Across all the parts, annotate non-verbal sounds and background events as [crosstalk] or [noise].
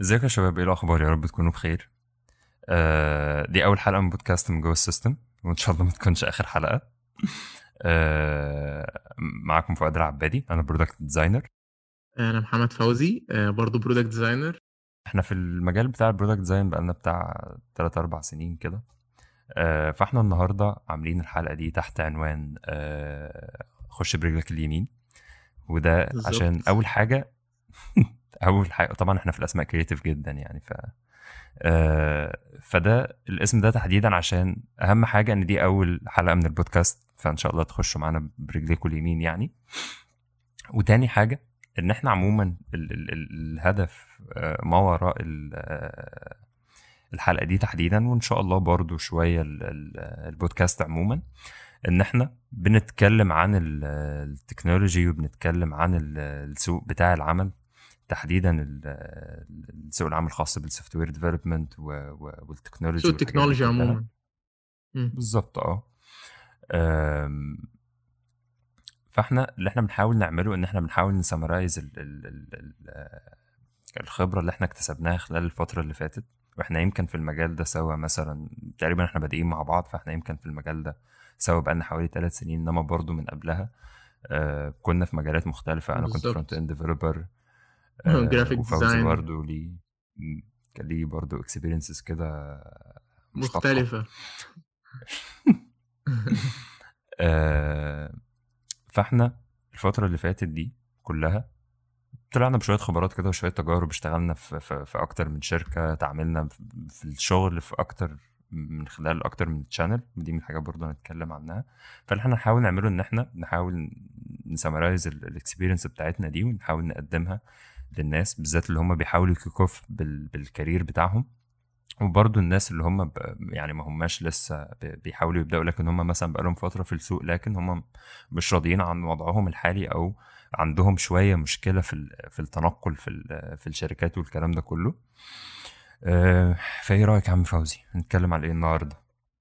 ازيكم يا شباب؟ إيه الأخبار؟ يا رب تكونوا بخير. آه دي أول حلقة من بودكاست من جوه ال system وإن شاء الله ما تكونش آخر حلقة. آه معاكم فؤاد العبادي أنا product designer أنا محمد فوزي آه، برضو product designer إحنا في المجال بتاع ال product design بقالنا بتاع 3 4 سنين كده. آه فإحنا النهارده عاملين الحلقة دي تحت عنوان آه خش برجلك اليمين. وده بالظبط. عشان أول حاجة [laughs] اول حاجة طبعا إحنا في الأسماء creative جدا يعني ف آه، فده الاسم ده تحديدا عشان أهم حاجة إن دي أول حلقة من البودكاست فإن شاء الله تخشوا معانا برجليكم اليمين يعني. وتاني حاجة إن إحنا عموما ال ال ال الهدف آه، ما وراء آه، الحلقة دي تحديدا وإن شاء الله برضو شوية ال- ال- البودكاست عموما إن إحنا بنتكلم عن ال- ال technology وبنتكلم عن ال- السوق بتاع العمل تحديدا السوق العمل الخاص بال software development وال technology سوق كلها. عموما. بالظبط آه فإحنا اللي إحنا بنحاول نعمله إن إحنا بنحاول ن summarize ال ال ال ال الخبرة اللي إحنا اكتسبناها خلال الفترة اللي فاتت وإحنا يمكن في المجال ده سوا مثلا تقريبا إحنا بادئين مع بعض فإحنا يمكن في المجال ده سوا بقالنا حوالي ثلاث سنين إنما برضو من قبلها آه كنا في مجالات مختلفة أنا كنت بالظبط. front end developer وفوزي design. برضو ليه ليه برضو experiences كده. مختلفة [laughs] آه، فاحنا الفترة اللي فاتت دي كلها طلعنا بشوية خبرات كده وشوية تجارب اشتغلنا في, في, في أكتر من شركة تعاملنا في- الشغل في أكتر من خلال أكتر من channel ودي من الحاجات برضه هنتكلم عنها فاللي إحنا نحاول نعمله إن إحنا نحاول ن summarize ال experience بتاعتنا دي ونحاول نقدمها للناس بالذات اللي هم بيحاولوا ي kick ال career بتاعهم. وبرضه الناس اللي هم. يعني ما هماش لسه بيحاولوا يبدأوا لكن هم مثلا بقالهم فترة في السوق لكن هم مش راضيين عن وضعهم الحالي أو عندهم شوية مشكلة في في التنقل في في الشركات والكلام ده كله. آه، فإيه رأيك يا عم فوزي؟ نتكلم على إيه النهارده؟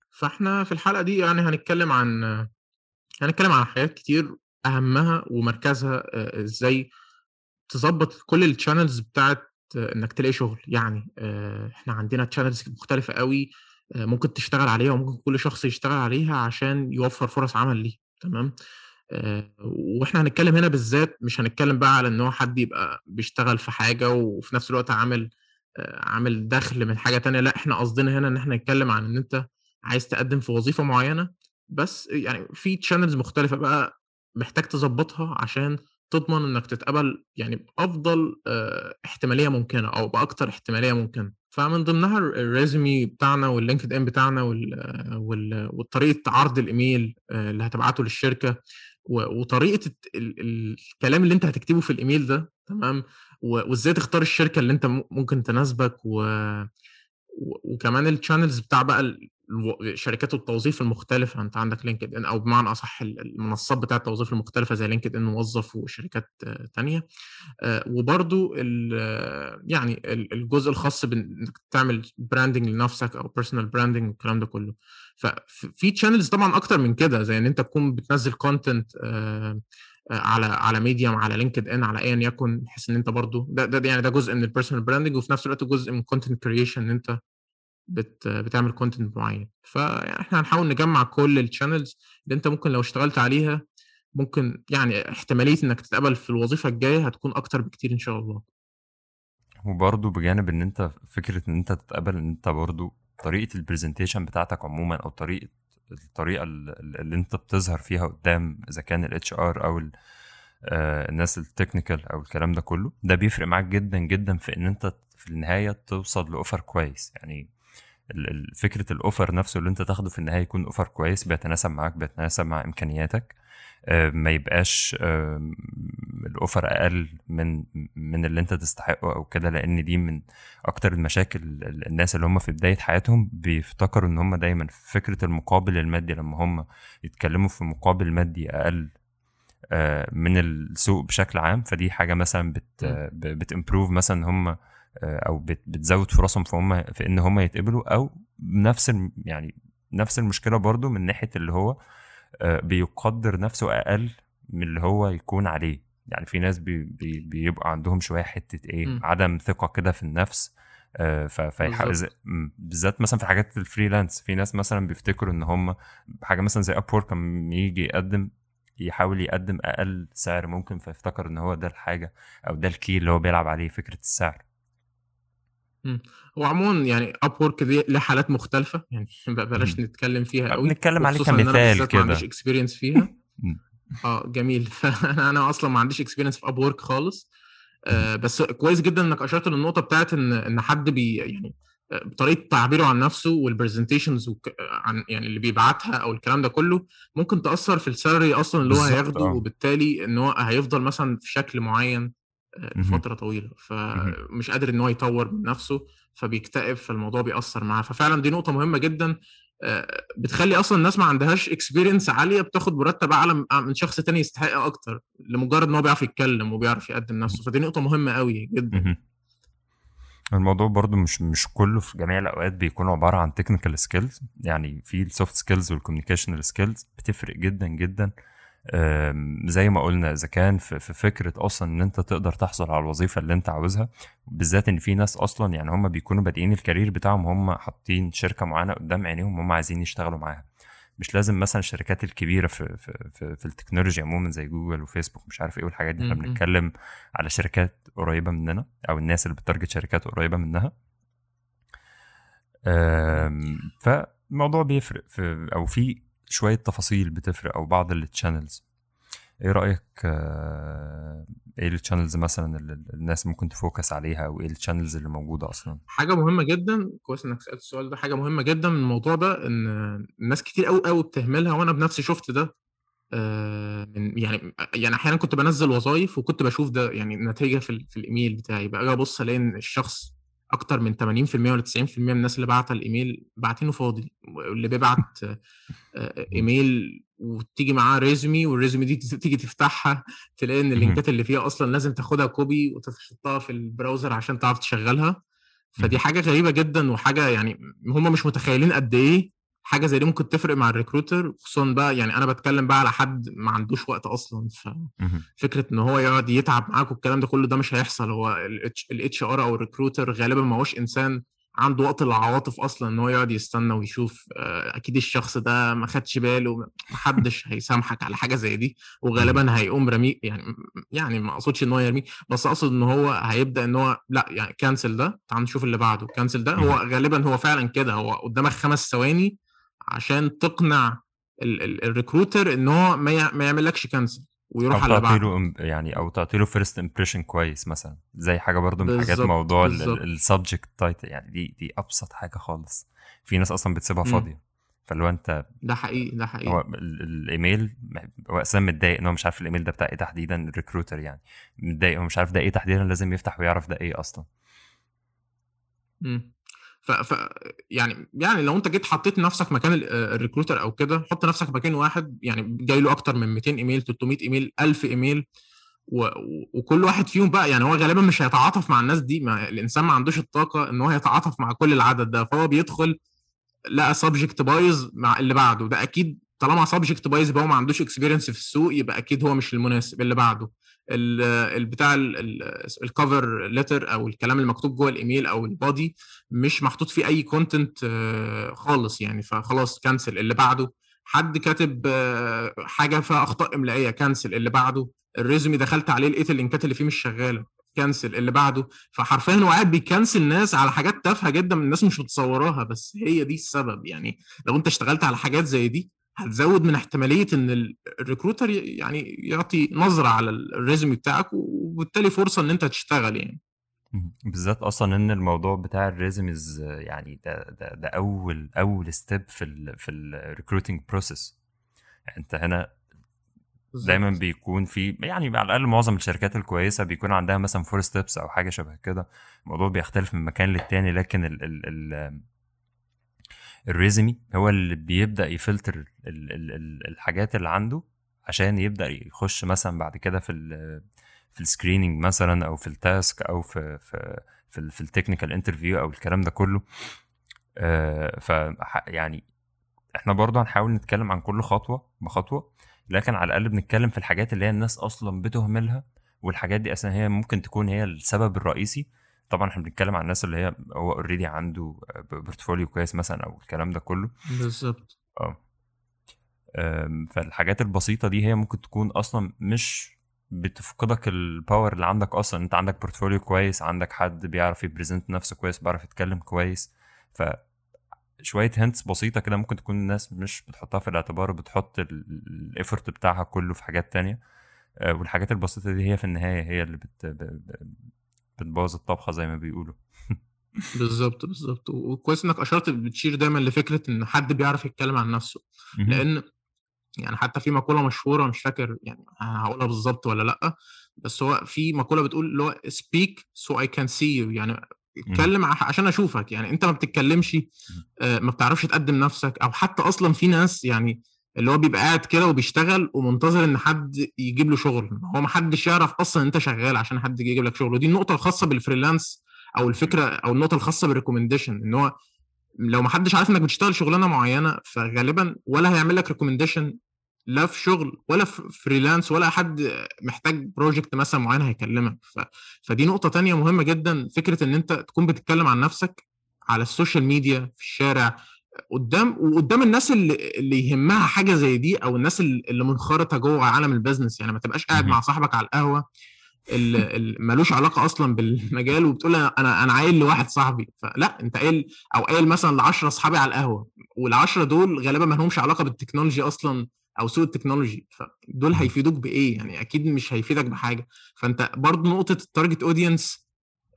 فإحنا في الحلقة دي يعني هنتكلم عن هنتكلم عن حاجات كتير أهمها ومركزها آه، إزاي تظبط كل ال channels بتاعت آه، إنك تلاقي شغل. يعني آه، إحنا عندنا channels مختلفة قوي آه، ممكن تشتغل عليها وممكن كل شخص يشتغل عليها عشان يوفر فرص عمل ليه. تمام؟ وإحنا هنتكلم هنا بالذات مش هنتكلم بقى على إن هو حد يبقى بيشتغل في حاجة وفي نفس الوقت عامل عامل دخل من حاجة تانية. لا إحنا قصدنا هنا إن إحنا نتكلم عن إن أنت عايز تقدم في وظيفة معينة. بس يعني في channels مختلفة بقى محتاج تظبطها عشان تضمن إنك تتقبل يعني بافضل آه، احتمالية ممكنة أو بأكتر احتمالية ممكنة. فمن ضمنها ال resume بتاعنا وال LinkedIn بتاعنا وطريقة عرض الإيميل آه، اللي هتبعته للشركة وطريقة الكلام اللي أنت هتكتبه في الإيميل ده تمام؟ وإزاي تختار الشركة اللي أنت ممكن تناسبك و وكمان ال channels بتاع بقى شركات التوظيف المختلفة انت عندك LinkedIn أو بمعنى أصح ال- المنصات بتاعة التوظيف المختلفة زي LinkedIn موظف وشركات آه، تانية. آه، آه، يعني ال- الجزء الخاص بانك تعمل branding لنفسك أو personal branding والكلام ده كله. ففي channels طبعا أكتر من كده زي إن أنت تكون بتنزل content على على Medium على LinkedIn على ايا يكن بحيث إن أنت برضو ده, ده يعني ده جزء من ال personal branding وفي نفس الوقت جزء من content creation إن أنت بت بتعمل content معين. فاحنا هنحاول نجمع كل ال channels اللي انت ممكن لو اشتغلت عليها ممكن يعني احتمالية انك تتقبل في الوظيفة الجاية هتكون أكتر بكتير إن شاء الله. وبرضه بجانب إن أنت فكرة إن أنت تتقبل إن أنت برضه طريقة ال presentation بتاعتك عموما أو طريقة الطريقة ال- اللي أنت بتظهر فيها قدام إذا كان ال HR أو آه، الناس ال technical أو الكلام ده كله ده بيفرق معاك جدا جدا في إن أنت في النهاية توصل ل offer كويس. يعني فكرة ال offer نفسه اللي انت تاخده في النهاية يكون offer كويس بيتناسب معاك بيتناسب مع إمكانياتك آه، ما يبقاش آم، ال offer أقل من من اللي انت تستحقه أو كده لأن دي من أكتر المشاكل ال- الناس اللي هم في بداية حياتهم بيفتكروا إن هم دايما فكرة المقابل المادي لما هم يتكلموا في مقابل مادي أقل آه، من السوق بشكل عام فدي حاجة مثلا بت. بتمبروف مثلا هم آه، أو بت- بتزود فرصهم في هم في إن هم يتقبلوا أو نفس يعني نفس المشكلة برضو من ناحية اللي هو آه، بيقدر نفسه أقل من اللي هو يكون عليه. يعني في ناس بي بي بيبقى عندهم شوية حتة إيه مم. عدم ثقة كده في النفس آه، بالذات مثلا في حاجات ال freelance في ناس مثلا بيفتكروا إن هم حاجة مثلا زي Upwork لما يجي يقدم يحاول يقدم أقل سعر ممكن فيفتكر إن هو ده الحاجة أو ده ال key اللي هو بيلعب عليه فكرة السعر. هو عموما يعني Upwork دي لها حالات مختلفة يعني [laughs] بلاش مم. نتكلم فيها قوي بنتكلم عليه كمثال بالذات ما عنديش كده. experience [laughs] فيها. مم. آه جميل. [laughs] فأنا أنا أصلا ما عنديش experience في Upwork خالص. آه بس كويس جدا إنك أشرت للنقطة بتاعت إن إن حد بي يعني آه، بطريقه تعبيره عن نفسه وال presentations عن يعني اللي بيبعتها أو الكلام ده كله ممكن تأثر في ال salary أصلا اللي هو هياخده آه. وبالتالي إن هو هيفضل مثلا في شكل معين. لفتره طويلة. فمش قادر إن هو يطور من نفسه فبيكتئب فالموضوع بيأثر معاه. ففعلا دي نقطة مهمة جدا. آه، بتخلي أصلا الناس ما عندهاش experience عالية بتاخد مرتب أعلى من- شخص تاني يستحق أكتر لمجرد إن هو بيعرف يتكلم وبيعرف يقدم نفسه. فدي نقطة مهمة قوي جدا. الموضوع برضو مش مش كله في جميع الأوقات بيكون عبارة عن technical skills يعني في ال soft skills وال communicational skills بتفرق جدا جدا. زي ما قلنا إذا كان في في فكرة أصلا إن أنت تقدر تحصل على الوظيفة اللي أنت عاوزها بالذات إن في ناس أصلا يعني هم بيكونوا بادئين ال career بتاعهم هم حاطين شركة معينة قدام عينيهم هم عايزين يشتغلوا معاها مش لازم مثلا الشركات الكبيرة في في في, في التكنولوجيا عموما زي جوجل وفيسبوك مش عارف إيه والحاجات دي إحنا. بنتكلم على شركات قريبة مننا أو الناس اللي بت target شركات قريبة منها فالموضوع بيفرق في أو في شوية تفاصيل بتفرق أو بعض ال channels إيه رأيك آه، إيه ال channels مثلا اللي الناس ممكن ت focus عليها أو إيه ال channels اللي موجودة أصلا؟ حاجة مهمة جدا كويس إنك سألت السؤال ده حاجة مهمة جدا من الموضوع ده إن الناس كتير قوي قوي بتهملها وأنا بنفسي شفت ده آه، من يعني يعني أحيانا كنت بنزل وظايف وكنت بشوف ده يعني نتيجة في, في الإيميل بتاعي بقى أبص ألاقي إن الشخص أكتر من 80% ولا 90% من الناس اللي بعت الإيميل باعتينه فاضي واللي بيبعت آه، آه، إيميل وتيجي معاه resume وال resume دي تيجي تفتحها تلاقي إن ال link ات اللي فيها أصلا لازم تاخدها copy وتحطها في ال browser عشان تعرف تشغلها. فدي. حاجة غريبة جدا وحاجة يعني هم مش متخيلين قد إيه حاجة زي دي ممكن تفرق مع ال recruiter خصوصا بقى يعني أنا بتكلم بقى على حد ما عندوش وقت أصلا. ففكره إن هو يقعد يتعب معاك والكلام ده كله ده مش هيحصل. هو ال HR أو ال recruiter غالبا ما هوش إنسان عنده وقت للعواطف أصلا إن هو يقعد يستنى ويشوف آه، أكيد الشخص ده ما خدش باله محدش هيسامحك على حاجة زي دي. وغالبا هيقوم رميك يعني يعني ما أقصدش إن هو يرميك بس أقصد إن هو هيبدأ إن هو لأ يعني cancel ده تعال نشوف اللي بعده. cancel ده هو غالبا هو فعلا كده هو قدامك خمس ثواني عشان تقنع ال- ال- ال recruiter إن هو ما يع- ما يعملكش cancel ويروح على إم- يعني أو تعطيله first impression كويس مثلا زي حاجة برضو من حاجات موضوع. ال subject title يعني دي دي أبسط حاجة خالص في ناس أصلا بتسيبها مم. فاضية هو أنت ده حقيقي ده هو حقيقي ال- الإيميل هو أساسا متضايق إن هو مش عارف الإيميل ده بتاع إيه تحديدا ال recruiter يعني متضايق هو مش عارف ده إيه تحديدا لازم يفتح ويعرف ده إيه أصلا مم. ف, ف يعني يعني لو انت جيت حطيت نفسك مكان ال- آه، ال recruiter أو كده حط نفسك مكان واحد يعني جاي له أكتر من 200 إيميل 300 إيميل 1000 إيميل و... وكل واحد فيهم بقى يعني هو غالبا مش هيتعاطف مع الناس دي ما الإنسان ما عندوش الطاقة إن هو يتعاطف مع كل العدد ده فهو بيدخل لقى subject بايظ مع اللي بعده. ده أكيد طالما subject بايظ يبقى هو ما عندوش experience في السوق يبقى أكيد هو مش المناسب اللي بعده. البتاع ال cover letter أو الكلام المكتوب جوه الايميل أو ال body مش محطوط فيه أي content خالص يعني. فخلاص cancel اللي بعده حد كاتب آه، حاجة فيها اخطاء إملائية cancel اللي بعده ال resume دخلت عليه لقيت ال link ات اللي فيه مش شغالة cancel اللي بعده فحرفيا هو قاعد بي cancel ناس على حاجات تافهة جدا الناس مش متصوراها بس هي دي السبب يعني. لو أنت اشتغلت على حاجات زي دي هتزود من احتمالية إن ال- ال recruiter يعني يعطي نظرة على ال- ال resume بتاعك وبالتالي فرصة إن أنت تشتغل يعني. بالذات أصلا إن الموضوع بتاع ال resumes يعني ده ده, ده أول أول step في ال في ال recruiting process أنت هنا دايما بيكون في يعني على الأقل معظم الشركات الكويسة بيكون عندها مثلا four steps أو حاجة شبه كده. الموضوع بيختلف من مكان للتاني لكن ال ال ال ال resume هو اللي بيبدأ يفلتر ال ال ال الحاجات اللي عنده عشان يبدأ يخش مثلا بعد كده في ال في ال screening مثلا أو في ال task أو في في في, في ال technical interview أو الكلام ده كله. آه ف يعني إحنا برضه هنحاول نتكلم عن كل خطوة بخطوة لكن على الأقل بنتكلم في الحاجات اللي هي الناس أصلا بتهملها والحاجات دي أصلا هي ممكن تكون هي السبب الرئيسي طبعا إحنا بنتكلم عن الناس اللي هي هو already عنده portfolio كويس مثلا أو الكلام ده كله. بالظبط. آه. فالحاجات البسيطة دي هي ممكن تكون أصلا مش بتفقدك ال power اللي عندك أصلا. أنت عندك portfolio كويس عندك حد بيعرف ي present نفسه كويس بيعرف يتكلم كويس. ف شوية hints بسيطة كده ممكن تكون الناس مش بتحطها في الاعتبار وبتحط ال effort بتاعها كله في حاجات تانية. آه، والحاجات البسيطة دي هي في النهاية هي اللي بت... بتبوظ الطبخة زي ما بيقولوا. بالظبط بالظبط. وكويس إنك أشرت بتشير دايما لفكرة إن حد بيعرف يتكلم عن نفسه. لأن يعني حتى في مقولة مشهورة مش فاكر يعني هقولها بالظبط ولا لأ بس هو في مقولة بتقول اللي هو speak so I can see you. يعني اتكلم عشان أشوفك. يعني أنت ما بتتكلمش آه، ما بتعرفش تقدم نفسك أو حتى أصلا في ناس يعني اللي هو بيبقى قاعد كده وبيشتغل ومنتظر إن حد يجيب له شغل. هو ما حدش يعرف أصلا أنت شغال عشان حد يجي يجيب لك شغل. ودي النقطة الخاصة بال freelance أو الفكرة أو النقطة الخاصة بال recommendation إن هو لو ما حدش عارف إنك بتشتغل شغلانة معينة فغالبا ولا هيعمل لك recommendation لا في شغل ولا في freelance ولا حد محتاج project مثلا معين هيكلمك. ف... فدي نقطة تانية مهمة جدا فكرة إن أنت تكون بتتكلم عن نفسك على ال social media في الشارع قدام وقدام الناس اللي, اللي يهمها حاجة زي دي أو الناس اللي منخرطة جوه عالم ال business يعني ما تبقاش قاعد. مع صاحبك على القهوة اللي ملوش علاقة أصلا بالمجال وبتقول أنا أنا قايل لواحد صاحبي. فلا أنت قايل أو قايل مثلا ل 10 أصحابي على القهوة والعشرة دول غالبا ما لهمش علاقة بال technology أصلا أو سوق التكنولوجي. فدول. هيفيدوك بإيه؟ يعني أكيد مش هيفيدك بحاجة. فأنت برضو نقطة ال target audience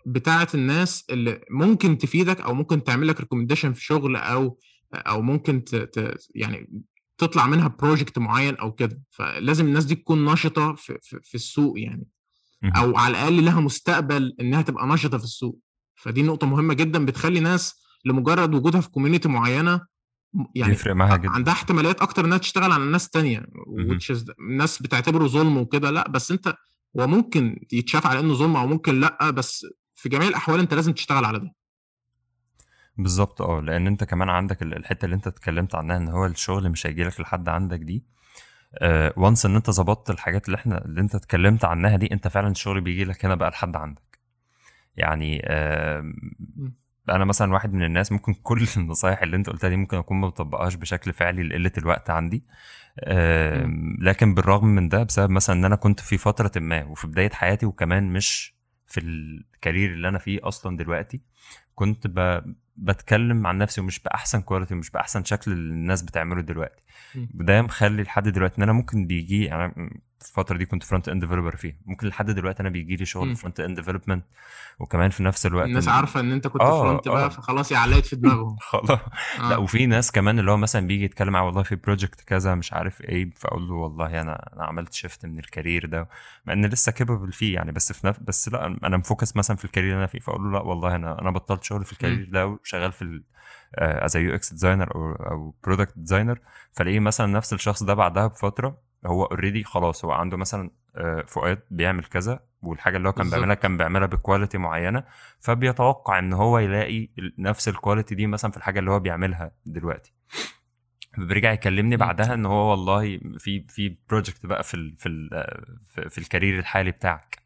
بتاعة الناس اللي ممكن تفيدك أو ممكن تعمل لك recommendation في شغل أو أو ممكن ت... ت... يعني تطلع منها project معين أو كده. فلازم الناس دي تكون نشطة في, في, في السوق يعني. أو على الأقل لها مستقبل إنها تبقى نشطة في السوق. فدي نقطة مهمة جدا بتخلي ناس لمجرد وجودها في community معينة يعني بيفرق معاها جدا. عندها احتماليات أكتر إنها تشتغل على ناس تانية الناس بتعتبره ظلم وكده. لأ بس أنت هو ممكن يتشاف على إنه ظلم أو ممكن لأ بس في جميع الأحوال أنت لازم تشتغل على ده. بالظبط آه لأن أنت كمان عندك ال- الحتة اللي أنت اتكلمت عنها إن هو الشغل مش هيجيلك لحد عندك دي وانس إن أنت ظبطت الحاجات اللي إحنا اللي أنت اتكلمت عنها دي أنت فعلا الشغل بيجي لك هنا بقى لحد عندك. يعني آم، أنا مثلا واحد من الناس ممكن [laughs] كل النصايح اللي أنت قلتها دي ممكن أكون ما بطبقهاش بشكل فعلي لقلة الوقت عندي آم، لكن بالرغم من ده بسبب مثلا إن أنا كنت في فترة ما وفي بداية حياتي وكمان مش في ال career اللي أنا فيه أصلا دلوقتي كنت ب... بتكلم عن نفسي ومش بأحسن quality ومش بأحسن شكل اللي الناس بتعمله دلوقتي. وده مخلي لحد دلوقتي إن أنا ممكن بيجي يعني في الفترة دي كنت front end developer فيه ممكن لحد دلوقتي أنا بيجي لي شغل. front end development وكمان في نفس الوقت الناس عارفة إن أنت كنت آه، front آه. بقى فخلاص يا علقت في دماغهم. [laughs] خلاص. آه. لا وفي ناس كمان اللي هو مثلا بيجي يتكلم عن والله في project كذا مش عارف إيه. فأقول له والله أنا أنا عملت shift من ال career ده. مع ان لسه capable فيه يعني بس في نفس بس لا أنا م focus مثلا في ال career اللي أنا فيه. فأقول له لا والله أنا أنا بطلت شغل في ال career ده وشغال في as UX designer أو أو product designer فلاقيه مثلا نفس الشخص ده بعدها بفترة هو already خلاص هو عنده مثلا آه، فؤاد بيعمل كذا والحاجة اللي هو كان. بيعملها كان بيعملها ب quality معينة فبيتوقع إن هو يلاقي نفس ال quality دي مثلا في الحاجة اللي هو بيعملها دلوقتي بيرجع يكلمني. بعدها إن هو والله في في project بقى في ال في ال في, في ال career الحالي بتاعك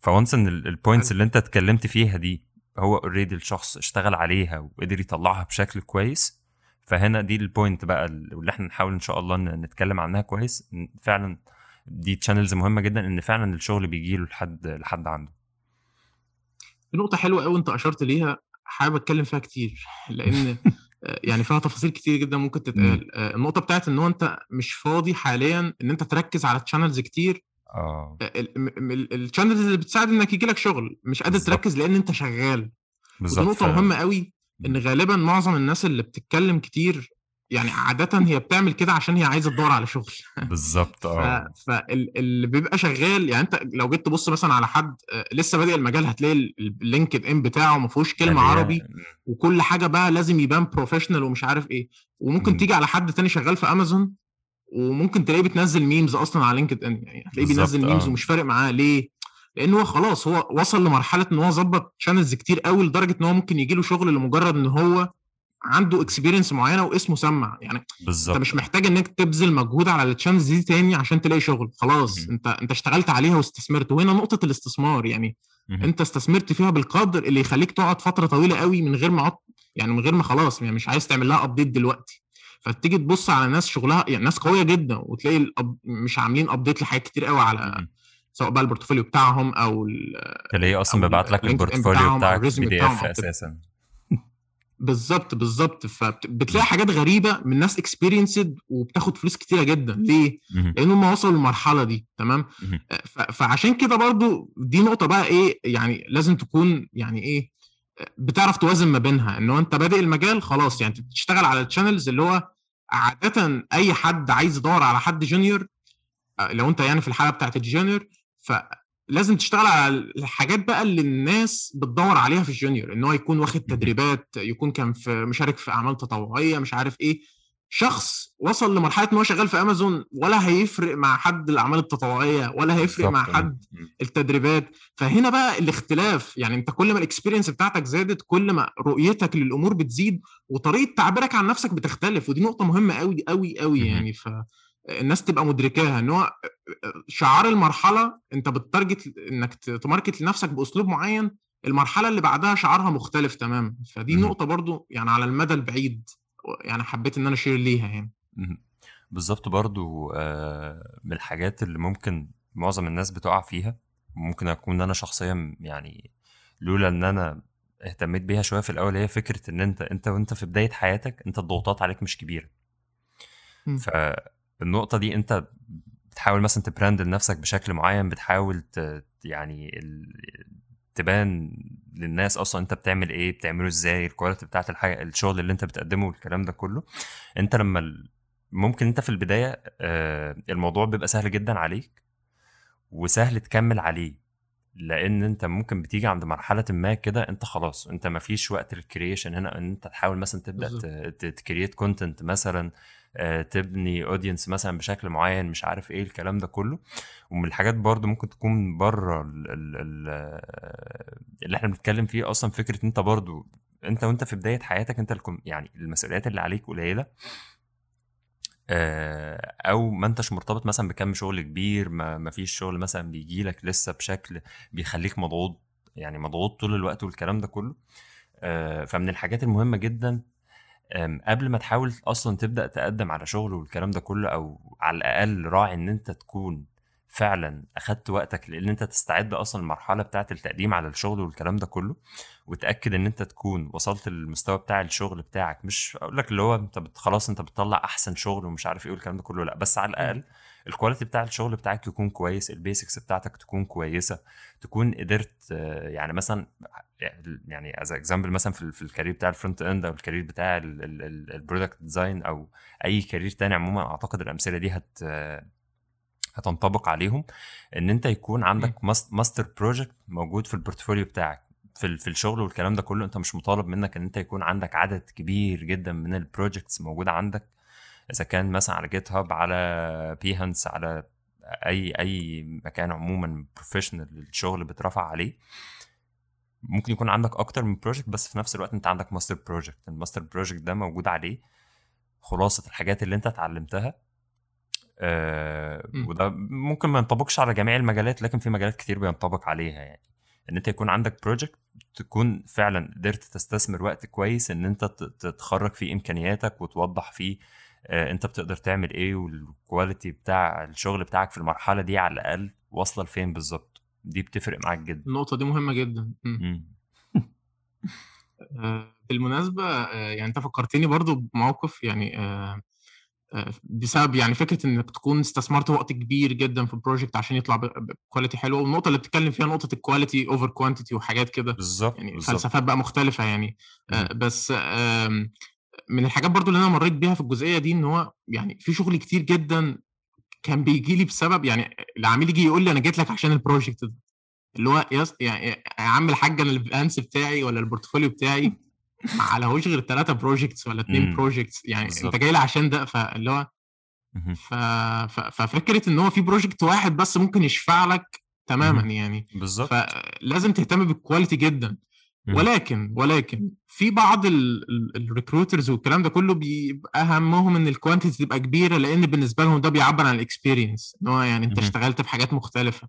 فونس إن ال points اللي أنت اتكلمت فيها دي هو already الشخص اشتغل عليها وقدر يطلعها بشكل كويس فهنا دي ال point بقى اللي إحنا نحاول إن شاء الله نتكلم عنها كويس فعلا دي channels مهمة جدا إن فعلا الشغل بيجي له لحد لحد عنده. في نقطة حلوة قوي أنت أشرت ليها حابب أتكلم فيها كتير آه، [laughs] يعني فيها تفاصيل كتير جدا ممكن تتقال. آه، النقطة بتاعت إن هو أنت مش فاضي حاليا إن أنت تركز على channels كتير. آه. ال channels اللي بتساعد إنك يجي لك شغل مش قادر. تركز لأن أنت شغال. بالظبط نقطة ف- مهمة قوي إن غالبا معظم الناس اللي بتتكلم كتير يعني عادة هي بتعمل كده عشان هي عايزة تدور على شغل بالظبط [laughs] آه فاللي بيبقى شغال يعني أنت لو جيت تبص مثلا على حد آه، لسه بادئ المجال هتلاقي ال LinkedIn بتاعه ما فيهوش كلمة مليان. عربي وكل حاجة بقى لازم يبان professional ومش عارف إيه وممكن مم. تيجي على حد تاني شغال في أمازون وممكن تلاقيه بتنزل memes أصلا على LinkedIn يعني هتلاقيه بينزل memes آه. ومش فارق معاه ليه؟ لأن هو خلاص هو وصل لمرحلة إن هو ظبط channels كتير قوي لدرجة إن هو ممكن يجي له شغل لمجرد إن هو عنده experience معينة واسمه سمع يعني بالظبط أنت مش محتاج إنك تبذل مجهود على ال channels دي تاني عشان تلاقي شغل خلاص مهم. أنت أنت اشتغلت عليها واستثمرت وهنا نقطة الاستثمار يعني مهم. أنت استثمرت فيها بالقدر اللي يخليك تقعد فترة طويلة قوي من غير ما عط... يعني من غير ما خلاص يعني مش عايز تعمل لها update دلوقتي فتيجي تبص على ناس شغلها يعني ناس قوية جدا وتلاقي ال up... مش عاملين update لحاجات كتير قوي على مهم. سواء بقى ال portfolio بتاعهم أو ال... تلاقيه أصلا أو بيبعت لك ال portfolio بتاعك PDF أساسا. بالظبط بالظبط. فبتلاقي حاجات غريبة من ناس experienced وبتاخد فلوس كتيرة جدا. ليه؟ لأن هم وصلوا للمرحلة دي تمام. ف- فعشان كده برضو دي نقطة بقى إيه يعني لازم تكون يعني إيه بتعرف توازن ما بينها. إن هو أنت بادئ المجال خلاص يعني بتشتغل على ال channels اللي هو عاده أي حد عايز يدور على حد junior آه، لو أنت يعني في الحالة بتاعت ال junior فلازم تشتغل على الحاجات بقى اللي الناس بتدور عليها في ال junior إن هو يكون واخد. تدريبات يكون كان في مشارك في أعمال تطوعية مش عارف إيه شخص وصل لمرحلة إن هو شغال في أمازون ولا هيفرق مع حد الأعمال التطوعية ولا هيفرق مع حد. التدريبات فهنا بقى الاختلاف يعني أنت كل ما ال experience بتاعتك زادت كل ما رؤيتك للأمور بتزيد وطريقة تعبيرك عن نفسك بتختلف ودي نقطة مهمة قوي قوي قوي. يعني فالناس تبقى مدركاها إن هو شعار المرحلة أنت ب target إنك ت market لنفسك بأسلوب معين المرحلة اللي بعدها شعارها مختلف تماما فدي مهم. نقطة برضو يعني على المدى البعيد يعني حبيت إن أنا أشير ليها يعني. بالظبط برضو آه، من الحاجات اللي ممكن معظم الناس بتقع فيها ممكن أكون أنا شخصيا يعني لولا إن أنا اهتميت بيها شوية في الأول هي فكرة إن أنت أنت وأنت في بداية حياتك أنت الضغوطات عليك مش كبيرة مم. فالنقطه دي انت بتحاول مثلا تبراند لنفسك بشكل معين بتحاول ت... يعني ال... تبان للناس أصلا انت بتعمل إيه بتعمله إزاي ال quality بتاعت الحاجة الشغل اللي انت بتقدمه والكلام ده كله انت لما. ممكن انت في البداية آه، الموضوع بيبقى سهل جدا عليك وسهل تكمل عليه لأن انت ممكن بتيجي عند مرحلة ما كده انت خلاص انت ما فيش وقت لل creation هنا ان انت تحاول مثلا تبدأ. ت create content مثلا تبني audience مثلا بشكل معين مش عارف إيه الكلام ده كله. ومن الحاجات برضو ممكن تكون بره ال- اللي إحنا بنتكلم فيه أصلا فكرة أنت برضو أنت وأنت في بداية حياتك أنت يعني المسؤوليات اللي عليك قليلة. آه، أو ما أنتش مرتبط مثلا بكم شغل كبير ما, فيش شغل مثلا بيجي لك لسه بشكل بيخليك مضغوط يعني مضغوط طول الوقت والكلام ده كله. آه، فمن الحاجات المهمة جدا قبل ما تحاول أصلا تبدأ تقدم على شغل والكلام ده كله أو على الأقل راعي إن أنت تكون فعلا أخدت وقتك لأن أنت تستعد أصلا المرحله بتاعة التقديم على الشغل والكلام ده كله وتأكد إن أنت تكون وصلت للمستوى بتاع الشغل بتاعك. مش أقول لك اللي هو أنت خلاص أنت بتطلع أحسن شغل ومش عارف إيه والكلام ده كله لأ بس على الأقل ال quality بتاع الشغل بتاعك يكون كويس ال basics بتاعتك تكون كويسة تكون قدرت يعني مثلا يعني as example مثلا في ال- في ال career بتاع ال front end أو ال career بتاع ال product design أو أي career تاني عموما أعتقد الأمثلة دي هت هتنطبق عليهم. إن أنت يكون عندك master project موجود في ال portfolio بتاعك في في الشغل والكلام ده كله أنت مش مطالب منك إن أنت يكون عندك عدد كبير جدا من ال projects موجودة عندك. إذا كان مثلا على GitHub على Behance على أي أي مكان عموما professional الشغل بيترفع عليه ممكن يكون عندك أكتر من project بس في نفس الوقت أنت عندك master project ال master project ده موجود عليه خلاصة الحاجات اللي أنت اتعلمتها آه. وده ممكن ما ينطبقش على جميع المجالات لكن في مجالات كتير بينطبق عليها يعني إن أنت يكون عندك project تكون فعلا قدرت تستثمر وقت كويس إن أنت تتخرج فيه إمكانياتك وتوضح فيه انت بتقدر تعمل إيه وال quality بتاع الشغل بتاعك في المرحلة دي على الأقل واصلة لفين بالظبط؟ دي بتفرق معاك جدا. النقطة دي مهمة جدا. آه، بالمناسبة آه، يعني أنت فكرتني برضو بموقف يعني آه، آه، بسبب يعني فكرة إنك تكون استثمرت وقت كبير جدا في ال project عشان يطلع ب quality حلوة والنقطة اللي بتتكلم فيها نقطة ال quality over quantity وحاجات كده. بالظبط يعني بالظبط. فلسفات بقى مختلفة يعني. آه،. بس من الحاجات برضو اللي أنا مريت بيها في الجزئية دي إن هو يعني في شغل كتير جدا كان بيجي لي بسبب يعني العميل يجي يقول لي أنا جيت لك عشان ال project ده اللي هو yes يعني يا عم الحاج أنا ال Behance بتاعي ولا ال portfolio بتاعي ما عليهوش غير ثلاثة projects ولا اثنين. projects يعني بالظبط. انت جاي لي عشان ده فاللي هو. ف... ف... ففكرة إن هو في project واحد بس ممكن يشفع لك تماما. يعني بالظبط فلازم تهتم بال quality جدا ولكن ولكن في بعض ال recruiters والكلام ده كله بيبقى أهمهم إن ال quantity تبقى كبيرة لأن بالنسبة لهم ده بيعبر عن ال experience إن هو يعني أنت اشتغلت في حاجات مختلفة.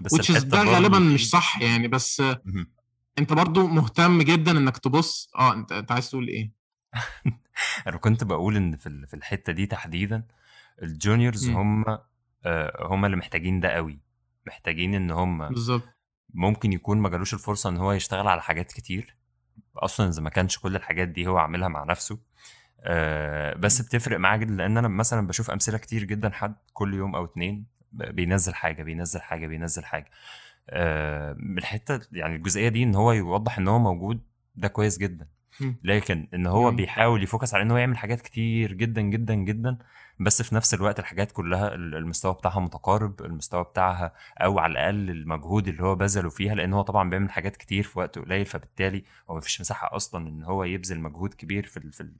بس ده غالبا مش صح يعني بس أنت برضو مهتم جدا إنك تبص. آه أنت أنت عايز تقول إيه؟ [laughs] أنا كنت بقول إن في في الحتة دي تحديدا الجونيورز هم آه، هم اللي محتاجين ده قوي. محتاجين إن هم بالظبط. ممكن يكون ما جالوش الفرصة إن هو يشتغل على حاجات كتير. أصلا إذا ما كانش كل الحاجات دي هو عاملها مع نفسه. آه بس بتفرق معاه جدا لأن أنا مثلا بشوف أمثلة كتير جدا حد كل يوم أو اتنين بينزل حاجة بينزل حاجة بينزل حاجة. آه الحتة يعني الجزئية دي إن هو يوضح إن هو موجود ده كويس جدا. لكن إن هو بيحاول يفوكس على إن هو يعمل حاجات كتير جدا جدا جدا بس في نفس الوقت الحاجات كلها المستوى بتاعها متقارب المستوى بتاعها أو على الأقل المجهود اللي هو بذله فيها لأن هو طبعا بيعمل حاجات كتير في وقت قليل فبالتالي هو مفيش مساحة أصلا إن هو يبذل مجهود كبير في في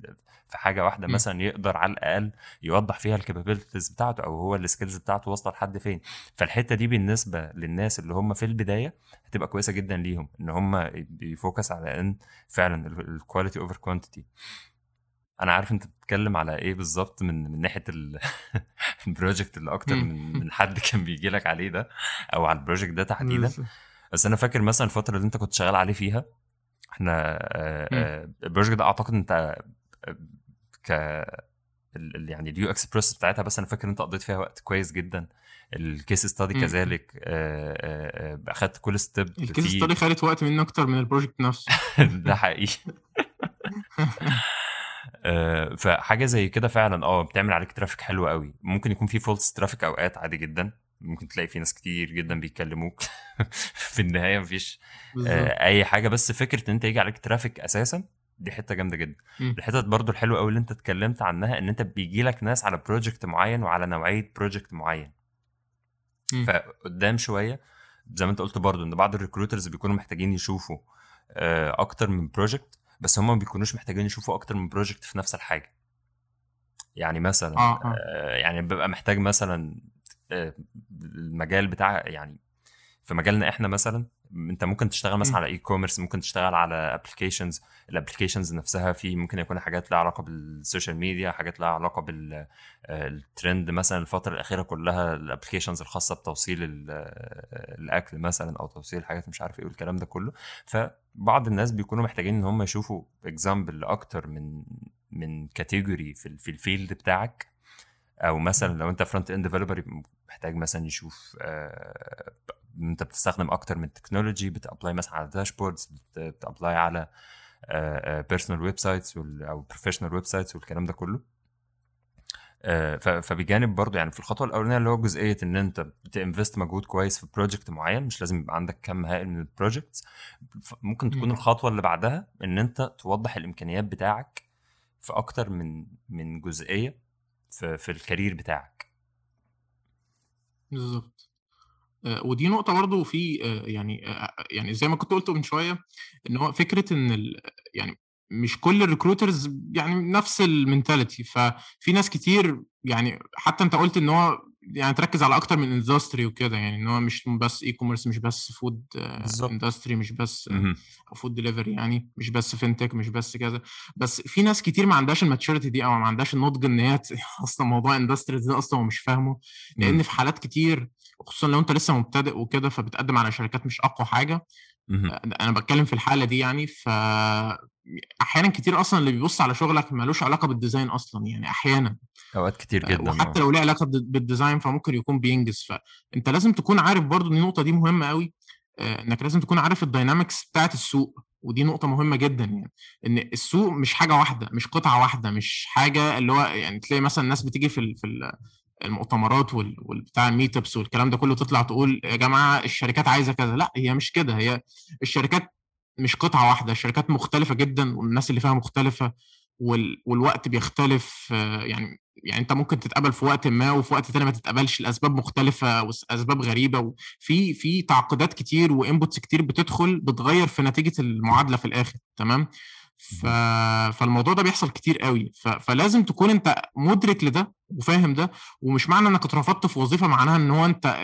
في حاجة واحدة م. مثلا يقدر على الأقل يوضح فيها ال capabilities بتاعته أو هو ال skills بتاعته واصله لحد فين فالحتة دي بالنسبة للناس اللي هم في البداية هتبقى كويسة جدا ليهم إن هم بي focus على إن فعلا ال quality over quantity أنا عارف أنت بتتكلم على إيه بالظبط من من ناحية ال project [laughs] اللي أكتر من من حد كان بيجي لك عليه ده أو على ال project ده تحديدا. بس أنا فاكر مثلا الفترة اللي أنت كنت شغال عليه فيها إحنا ال project ده أعتقد أنت ك يعني ال UX process بتاعتها بس أنا فاكر أنت قضيت فيها وقت كويس جدا. ال case study كذلك أخدت كل step ال case study خدت وقت مني أكتر من ال project نفسه. [laughs] ده حقيقي. آه، [laughs] فحاجة زي كده فعلا آه بتعمل عليك traffic حلو قوي ممكن يكون في false traffic أوقات عادي جدا. ممكن تلاقي في ناس كتير جدا بيكلموك [laughs] في النهاية مفيش آه أي حاجة. بس فكرة إن أنت يجي عليك traffic أساسا دي حتة جامدة جدا. الحته برضو الحلوة قوي اللي أنت اتكلمت عنها إن أنت بيجي لك ناس على project معين وعلى نوعية project معين. م. فقدام شوية زي ما أنت قلت برضو إن بعض ال recruiters بيكونوا محتاجين يشوفوا آه أكتر من project بس هم ما بيكونوش محتاجين يشوفوا أكتر من project في نفس الحاجة يعني مثلا آه. آه. آه يعني ببقى محتاج مثلا آه المجال بتاع يعني في مجالنا إحنا مثلا انت ممكن تشتغل مثلا على e-commerce ممكن تشتغل على applications ال applications نفسها في ممكن يكون حاجات لها علاقة بال social media حاجات لها علاقة بالترند مثلا الفترة الأخيرة كلها ال applications الخاصة بتوصيل الأكل مثلا أو توصيل الحاجات مش عارف إيه والكلام ده كله. فبعض الناس بيكونوا محتاجين إن هم يشوفوا example لاكتر من من category في ال field بتاعك. أو مثلا لو أنت front end developer محتاج مثلا يشوف أنت بتستخدم أكتر من technology بت apply مثلا على dashboards بت apply على personal websites أو professional websites والكلام ده كله. فبجانب برضه يعني في الخطوة الأولانية اللي هو جزئية إن أنت بت invest مجهود كويس في project معين مش لازم يبقى عندك كم هائل من ال projects ممكن تكون الخطوة اللي بعدها إن أنت توضح الإمكانيات بتاعك في أكتر من من جزئية. في, في ال career بتاعك. بالظبط. آه، ودي نقطة برضه في آه، يعني آه، يعني زي ما كنت قُلت من شوية، إن هو فكرة ال يعني مش كل ال recruiters يعني نفس ال mentality ففي ناس كتير يعني حتى أنت قُلت إن هو يعني تركّز على أكتر من industry وكده، يعني إن هو مش بس e-commerce مش بس food industry مش بس food delivery يعني، مش بس fintech مش بس كذا، بس في ناس كتير ما عندهاش ال maturity دي أو ما عندهاش النضج إن هي [laughs] أصلًا موضوع industry ده أصلًا هو مش فاهمه، لإن في حالات كتير خصوصا لو أنت لسه مبتدئ وكده فبتقدم على شركات مش أقوى حاجة. أنا بتكلم في الحالة دي يعني ف أحيانا كتير أصلا اللي بيبص على شغلك مالوش علاقة بال design أصلا يعني أحيانا. أوقات كتير جدا وحتى لو ليه علاقة بال design فممكن يكون بينجز. فأنت لازم تكون عارف برضو إن النقطة دي مهمة قوي إنك لازم تكون عارف ال dynamics بتاعت السوق ودي نقطة مهمة جدا يعني. إن السوق مش حاجة واحدة مش قطعة واحدة مش حاجة اللي هو يعني تلاقي مثلا الناس بتيجي في في المؤتمرات والبتاع ال meetups والكلام ده كله تطلع تقول يا جماعة الشركات عايزة كذا. لا هي مش كده. هي الشركات مش قطعة واحدة الشركات مختلفة جدا والناس اللي فيها مختلفة والوقت بيختلف يعني يعني أنت ممكن تتقبل في وقت ما وفي وقت تاني ما تتقبلش لأسباب مختلفة وأسباب غريبة وفي في تعقيدات كتير و inputs كتير بتدخل بتغير في نتيجة المعادلة في الآخر تمام؟ ف... فالموضوع ده بيحصل كتير قوي ف... فلازم تكون أنت مدرك لده وفاهم ده ومش معنى إنك اترفضت في وظيفة معناها إن هو أنت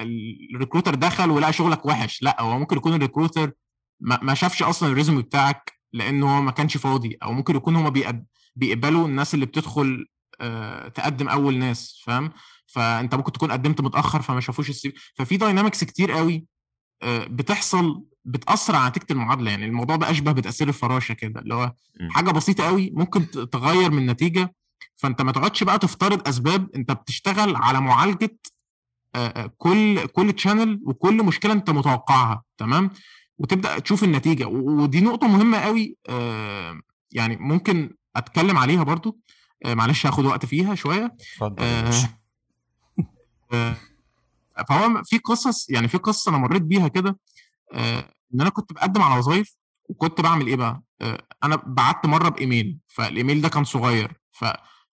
ال recruiter دخل ولقى شغلك وحش لأ هو ممكن يكون ال recruiter ما, ما شافش أصلا ال resume بتاعك لأن هو ما كانش فاضي أو ممكن يكون هما بيقبلوا الناس اللي بتدخل آه تقدم أول ناس فاهم؟ فأنت ممكن تكون قدمت متأخر فما شافوش ال CV ففي dynamics كتير قوي آه بتحصل بتأثر على نتيجة المعادلة. يعني الموضوع ده أشبه بتأثير الفراشة كده اللي هو حاجة بسيطة قوي ممكن تغير من النتيجه فأنت ما تقعدش بقى تفترض أسباب أنت بتشتغل على معالجة كل كل تشانل وكل مشكلة أنت متوقعها تمام؟ وتبدأ تشوف النتيجة. ودي نقطة مهمة قوي يعني ممكن أتكلم عليها برضو. معلش هاخد وقت فيها شوية. اتفضل فهو في قصص يعني في قصه أنا مريت بيها كده إن أنا كنت بقدم على وظايف وكنت بعمل إيه بقى؟ أنا بعت مرة بإيميل فالإيميل ده كان صغير. ف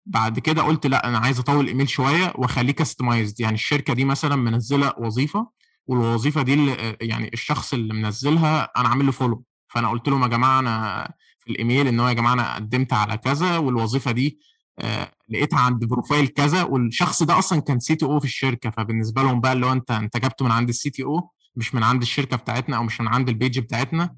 بعد كده قلت لأ أنا عايز أطول الايميل شوية وأخليه customized يعني الشركة دي مثلا منزلة وظيفة والوظيفة دي اللي يعني الشخص اللي منزلها أنا عامل له follow فأنا قلت لهم يا جماعة أنا في الإيميل إن هو يا جماعة أنا قدمت على كذا والوظيفة دي آه لقيتها عند profile كذا والشخص ده أصلا كان CTO في الشركة. فبالنسبة لهم بقى اللي هو أنت أنت جبته من عند ال CTO مش من عند الشركة بتاعتنا أو مش من عند ال page بتاعتنا.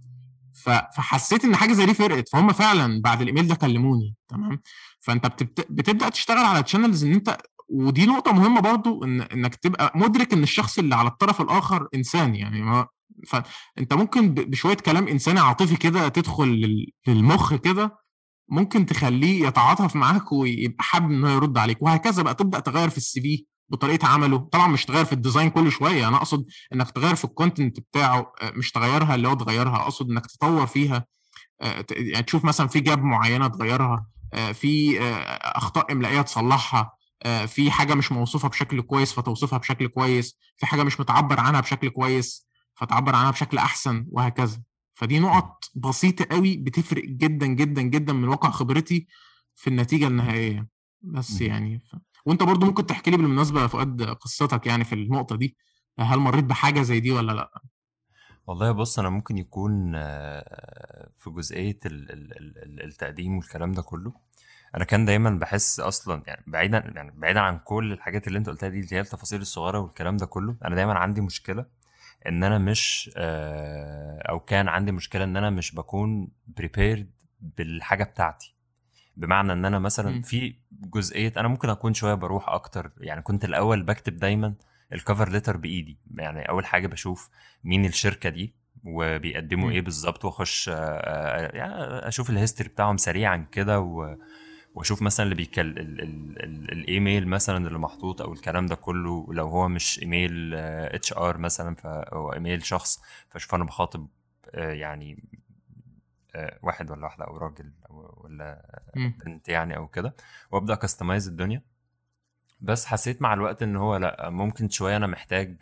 فحسيت إن حاجة زي دي فرقت. فهم فعلا بعد الإيميل ده كلموني تمام؟ فأنت بتبدأ تشتغل على channels إن أنت ودي نقطة مهمة برضو ان إنك تبقى مدرك إن الشخص اللي على الطرف الآخر إنسان يعني ما فانت ممكن بشوية كلام انساني عاطفي كده تدخل للمخ كده ممكن تخليه يتعاطف معاك ويبقى حابب انه يرد عليك وهكذا بقى تبدأ تغير في ال CV بطريقة عمله. طبعا مش تغير في ال design كل شوية أنا أقصد إنك تغير في ال content بتاعه مش تغيرها اللي هو تغيرها أقصد إنك تطور فيها يعني تشوف مثلا في job معينة تغيرها في أخطاء إملائية تصلحها في حاجة مش موصوفة بشكل كويس فتوصفها بشكل كويس. في حاجة مش متعبر عنها بشكل كويس فتعبر عنها بشكل أحسن وهكذا. فدي نقط بسيطة قوي بتفرق جدا جدا جدا من واقع خبرتي في النتيجة النهائية. بس يعني ف... وأنت برضو ممكن تحكي لي بالمناسبة يا فؤاد قصتك يعني في النقطة دي؟ هل مريت بحاجة زي دي ولا لأ؟ والله بص أنا ممكن يكون في جزئية التقديم والكلام ده كله. أنا كان دايما بحس أصلا يعني بعيدا يعني بعيدا عن كل الحاجات اللي أنت قلتها دي اللي هي التفاصيل الصغيرة والكلام ده كله أنا دايما عندي مشكلة إن أنا مش أو كان عندي مشكلة إن أنا مش بكون prepared بالحاجة بتاعتي. بمعنى إن أنا مثلا في جزئية أنا ممكن أكون شوية بروح أكتر يعني كنت الأول بكتب دايما ال cover letter بإيدي. يعني أول حاجة بشوف مين الشركة دي وبيقدموا إيه بالظبط وأخش يعني أشوف ال history بتاعهم سريعا كده واشوف مثلا اللي بيكل ال... ال... ال... الإيميل مثلا اللي محطوط أو الكلام ده كله لو هو مش إيميل HR مثلا فهو إيميل شخص فأشوف أنا بخاطب يعني واحد ولا واحدة أو راجل ولا بنت يعني أو كده وأبدأ كاستمايز الدنيا. بس حسيت مع الوقت إن هو لأ ممكن شوية أنا محتاج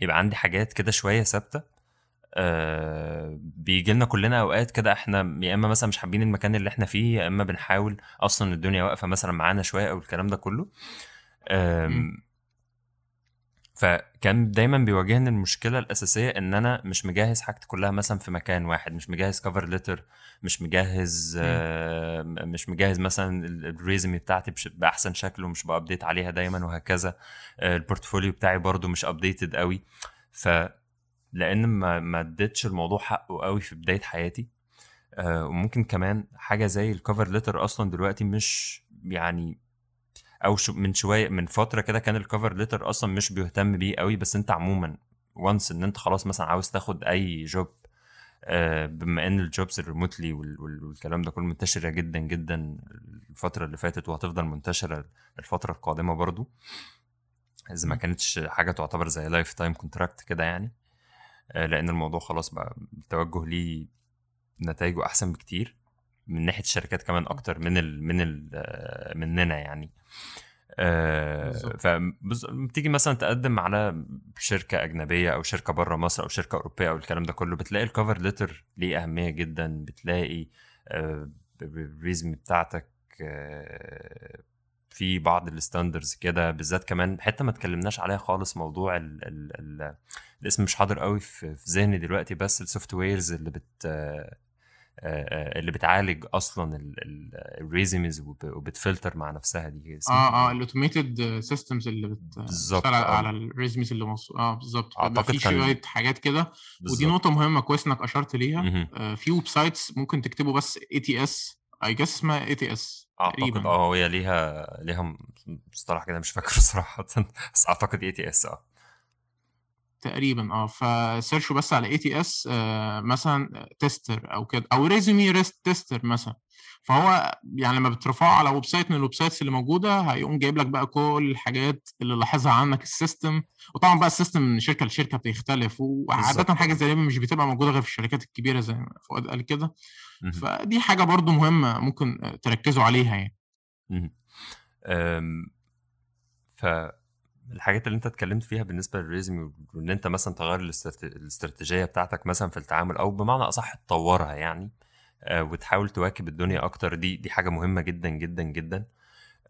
يبقى عندي حاجات كده شوية ثابتة. آه بيجي لنا كلنا أوقات كده إحنا يا إما مثلا مش حابين المكان اللي إحنا فيه يا إما بنحاول أصلا الدنيا واقفة مثلا معانا شوية أو الكلام ده كله. فكان دايما بيواجهني المشكلة الأساسية إن أنا مش مجهز حاجتي كلها مثلا في مكان واحد مش مجهز cover letter مش مجهز آه مش مجهز مثلا ال resume بتاعتي بأحسن شكل ومش ب update عليها دايما وهكذا. آه ال portfolio بتاعي برضو مش updated قوي ف لأن ما ما اديتش الموضوع حقه قوي في بداية حياتي. آه وممكن كمان حاجة زي ال cover letter أصلا دلوقتي مش يعني أو شو من شوية من فترة كده كان ال cover letter أصلا مش بيهتم بيه قوي بس أنت عموما وانس إن أنت خلاص مثلا عاوز تاخد أي job آه بما إن ال jobs ال remotely والكلام ده كله منتشرة جدا جدا الفترة اللي فاتت وهتفضل منتشرة الفترة القادمة برضو. إذا ما كانتش حاجة تعتبر زي lifetime contract كده يعني. لأن الموضوع خلاص بقى التوجه ليه نتائجه أحسن بكتير من ناحية الشركات كمان أكتر من ال من ال مننا يعني. فبتيجي مثلا تقدم على شركة أجنبية أو شركة بره مصر أو شركة أوروبية أو الكلام ده كله بتلاقي ال cover letter ليه أهمية جدا بتلاقي ال resume بتاعتك في بعض ال standards كده بالذات كمان حتة ما اتكلمناش عليها خالص موضوع ال ال ال الاسم مش حاضر قوي في, ذهني دلوقتي بس ال softwares اللي بت اللي بتعالج أصلا ال resumes وبتفلتر مع نفسها دي آه آه إيه؟ ال automated systems اللي بتشتغل على ال resumes اللي موصول آه بالظبط. أعتقد في شوية حاجات كده ودي نقطة مهمة كويس إنك أشرت ليها. آه في websites ممكن تكتبوا بس ATS I guess اسمها AT S أعتقد آه هي ليها ليها مصطلح كده مش فاكره [laughs] صراحة بس أعتقد ATS آه. تقريبا آه. ف search وا بس على ATS مثلا tester أو كده أو resume ريست tester مثلا. فهو يعني لما بترفعه على website من ال websites اللي موجودة هيقوم جايب لك بقى كل الحاجات اللي لاحظها عنك ال system وطبعا بقى ال system من شركة لشركة بيختلف وعاده حاجة زي دي مش بتبقى موجودة غير في الشركات الكبيرة زي ما فؤاد قال كده. فدي حاجة برضو مهمة ممكن تركزوا عليها يعني مهم. أم، فالحاجات اللي انت اتكلمت فيها بالنسبة لل resume وإن انت مثلا تغير الاستراتيجية بتاعتك مثلا في التعامل أو بمعنى أصح تطورها يعني وتحاول تواكب الدنيا أكتر. دي دي حاجة مهمة جدا جدا جدا.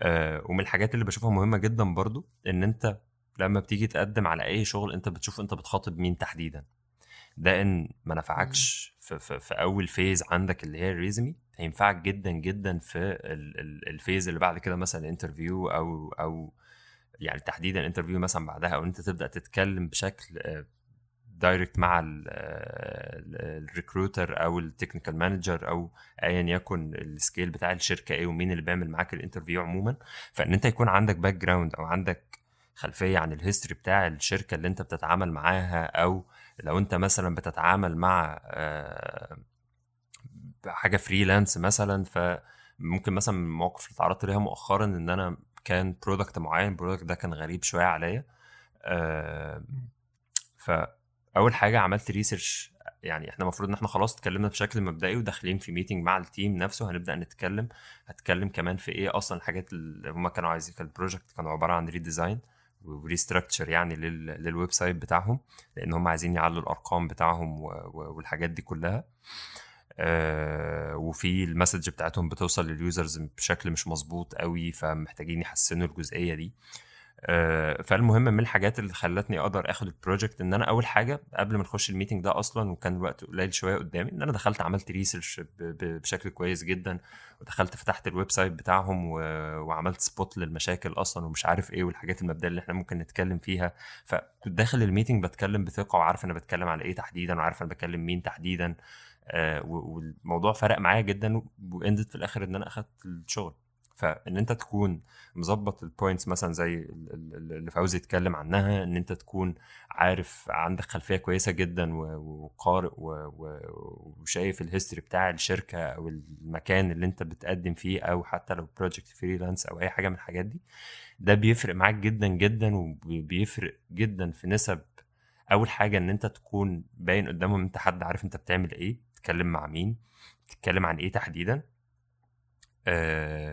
آه، ومن الحاجات اللي بشوفها مهمة جدا برضو إن أنت لما بتيجي تقدم على أي شغل أنت بتشوف أنت بتخاطب مين تحديدا. ده إن ما. نفعكش في, في, في أول phase عندك اللي هي ال resume هينفعك جدا جدا في ال- ال- ال phase اللي بعد كده مثلا ال interview أو أو يعني تحديدا ال interview مثلا بعدها أو أنت تبدأ تتكلم بشكل direct مع ال recruiter أو ال technical manager أو ايا يكن ال scale بتاع الشركة إيه ومين اللي بيعمل معاك ال interview عموما. فإن أنت يكون عندك background أو عندك خلفية عن ال history بتاع الشركة اللي أنت بتتعامل معاها أو لو أنت مثلا بتتعامل مع آه، حاجة freelance مثلا فممكن مثلا من المواقف اللي اتعرضت ليها مؤخرا إن أنا كان product معين ال product ده كان غريب شوية عليا. آه، فاول حاجة عملت research يعني إحنا المفروض إن إحنا خلاص اتكلمنا بشكل مبدئي وداخلين في meeting مع ال team نفسه هنبدأ نتكلم هتكلم كمان في إيه أصلا الحاجات اللي هم كانوا عايزين ال project كانوا عبارة عن redesign و restructure يعني لل... لل website بتاعهم لأن هم عايزين يعلوا الأرقام بتاعهم. و... والحاجات دي كلها آه وفي ال message بتاعتهم بتوصل لل users بشكل مش مظبوط قوي فمحتاجين يحسنوا الجزئية دي آه، فالمهم من الحاجات اللي خلتني أقدر آخد ال project إن أنا أول حاجة قبل ما نخش ال meeting ده أصلا وكان الوقت قليل شوية قدامي إن أنا دخلت عملت research بشكل كويس جدا ودخلت فتحت ال website بتاعهم. وعملت spot للمشاكل أصلا ومش عارف إيه والحاجات المبدئية اللي إحنا ممكن نتكلم فيها فكنت داخل ال meeting بتكلم بثقة وعارف أنا بتكلم على إيه تحديدا وعارف أنا بكلم مين تحديدا آه، والموضوع فرق معايا جدا و ended في الآخر إن أنا أخدت الشغل فإن أنت تكون مظبط ال points مثلا زي ال- ال- اللي فوزي اتكلم عنها إن أنت تكون عارف عندك خلفية كويسة جدا وقارئ وشايف ال history بتاع الشركة أو المكان اللي أنت بتقدم فيه أو حتى لو project freelance أو أي حاجة من الحاجات دي ده بيفرق معاك جدا جدا وبيفرق جدا في نسب أول حاجة إن أنت تكون باين قدامهم أنت حد عارف أنت بتعمل إيه تتكلم مع مين تتكلم عن إيه تحديدا.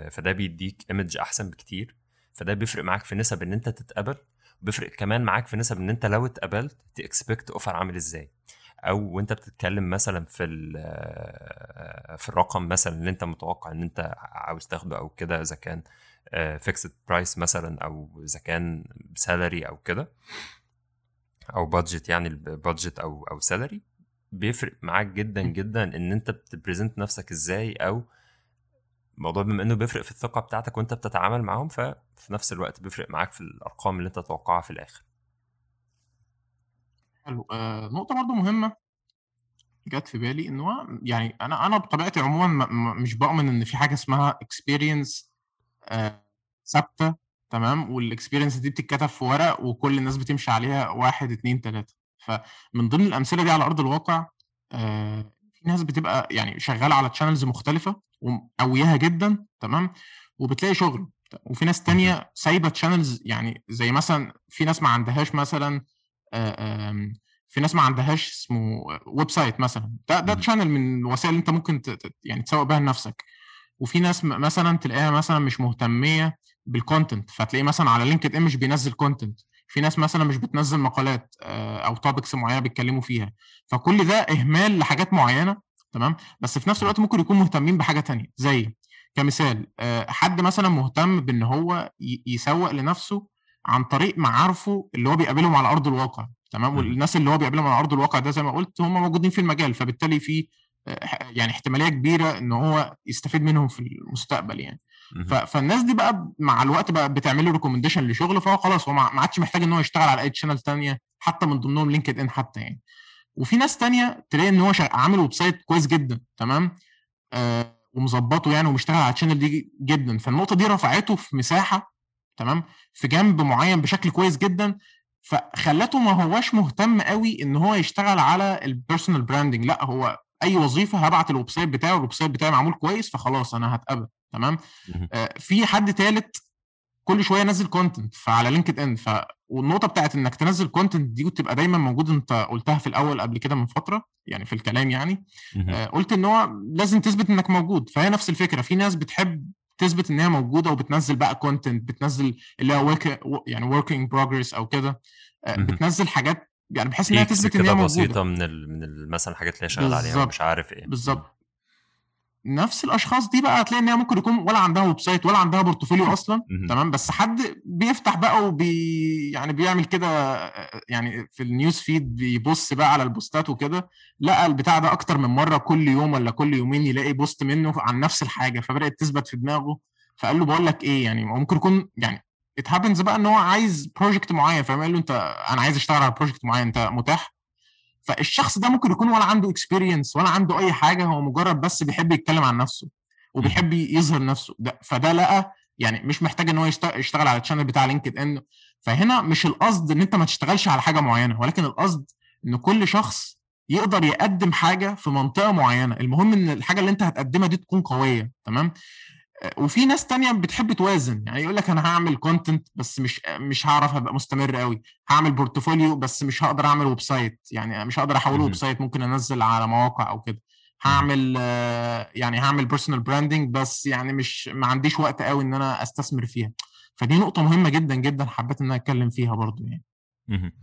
فده بيديك image أحسن بكتير. فده بيفرق معاك في نسب إن أنت تتقبل بيفرق كمان معاك في نسب إن أنت لو اتقبلت t expect offer عامل إزاي. أو وأنت بتتكلم مثلا في آه، في الرقم مثلا اللي أنت متوقع إن أنت عاوز تاخده أو كده إذا كان fixed price مثلا أو إذا كان salary أو كده. أو budget يعني budget أو أو salary بيفرق معاك جدا جدا إن أنت بت present نفسك إزاي أو الموضوع بما إنه بيفرق في الثقة بتاعتك وأنت بتتعامل معاهم ففي نفس الوقت بيفرق معاك في الأرقام اللي أنت تتوقعها في الآخر. حلو. آه نقطة برضو مهمة جت في بالي إن هو يعني أنا أنا بطبيعتي عموما مش بؤمن إن في حاجة اسمها experience آه ثابتة تمام؟ وال experience دي بتتكتب في ورق وكل الناس بتمشي عليها واحد اتنين تلاتة. فمن ضمن الأمثلة دي على أرض الواقع آه في ناس بتبقى يعني شغالة على channels مختلفة وقوياها جدا تمام؟ وبتلاقي شغل. وفي ناس تانية سايبة channels يعني زي مثلا في ناس ما عندهاش مثلا آه، في ناس ما عندهاش اسمه website مثلا. ده ده. channel من الوسائل اللي انت ممكن يعني تسوق بيها لنفسك. وفي ناس مثلا تلاقيها مثلا مش مهتمية بال content فتلاقيه مثلا على لينكد ان مش بينزل content في ناس مثلا مش بتنزل مقالات آه، أو topics معينة بيتكلموا فيها. فكل ده إهمال لحاجات معينة تمام؟ بس في نفس الوقت ممكن يكون مهتمين بحاجة تانية زي كمثال آه، حد مثلا مهتم بإن هو يسوق لنفسه عن طريق معارفه اللي هو بيقابلهم على أرض الواقع تمام. والناس اللي هو بيقابلهم على أرض الواقع ده زي ما قلت هم موجودين في المجال فبالتالي في يعني احتمالية كبيرة إن هو يستفيد منهم في المستقبل يعني. فالناس دي بقى مع الوقت بقى بتعمل له recommendation لشغل فهو خلاص هو ما عادش محتاج إن هو يشتغل على أي channel تانية حتى من ضمنهم لينكد إن حتى يعني. وفي ناس تانية تلاقي إن هو عامل website كويس جدا تمام؟ آه ومظبطه يعني ومشتغل على ال channel دي جدا. فالنقطة دي رفعته في مساحة تمام؟ في جنب معين بشكل كويس جدا. فخلته ما هواش مهتم قوي إن هو يشتغل على ال personal branding لأ هو أي وظيفة هبعت ال website بتاعه ال website بتاعي معمول كويس فخلاص أنا هتقبل تمام؟ آه في حد ثالث كل شوية نزل content فعلى لينكد ان ف والنقطة بتاعت إنك تنزل content دي وتبقى دايما موجود أنت قلتها في الأول قبل كده من فترة يعني في الكلام يعني. آه قلت إن هو لازم تثبت إنك موجود. فهي نفس الفكرة. في ناس بتحب تثبت إن هي موجودة وبتنزل بقى content بتنزل اللي هو يعني work in progress أو كده. بتنزل حاجات يعني بحيث إنها تثبت إن هي موجودة. بسيطة من ال من مثلا الحاجات اللي هي شغال عليها ومش عارف إيه. بالظبط. نفس الأشخاص دي بقى هتلاقي إن هي ممكن يكون ولا عندها website ولا عندها portfolio أصلا. تمام؟ بس حد بيفتح بقى وبي يعني بيعمل كده يعني في ال news feed بيبص بقى على ال postات وكده لقى البتاع ده أكتر من مرة كل يوم ولا كل يومين يلاقي post منه عن نفس الحاجة فبدأت تثبت في دماغه. فقال له بقول لك إيه يعني ممكن يكون يعني it happens بقى إن هو عايز project معين فقال له أنت أنا عايز أشتغل على project معين أنت متاح؟ فالشخص ده ممكن يكون ولا عنده experience ولا عنده أي حاجة هو مجرد بس بيحب يتكلم عن نفسه وبيحب يظهر نفسه. ده فده لقى يعني مش محتاج إن هو يشتغل على ال channel بتاع لينكد ان فهنا مش القصد إن أنت ما تشتغلش على حاجة معينة ولكن القصد إن كل شخص يقدر يقدم حاجة في منطقة معينة. المهم إن الحاجة اللي أنت هتقدمها دي تكون قوية تمام؟ وفي ناس تانية بتحب توازن. يعني يقول لك أنا هعمل content بس مش مش هعرف أبقى مستمر قوي هعمل portfolio بس مش هقدر أعمل website يعني مش هقدر أحوله website ممكن أنزل على مواقع أو كده. هعمل يعني هعمل personal branding بس يعني مش ما عنديش وقت قوي إن أنا أستثمر فيها. فدي نقطة مهمة جدا جدا حبيت إن أنا أتكلم فيها برضو يعني.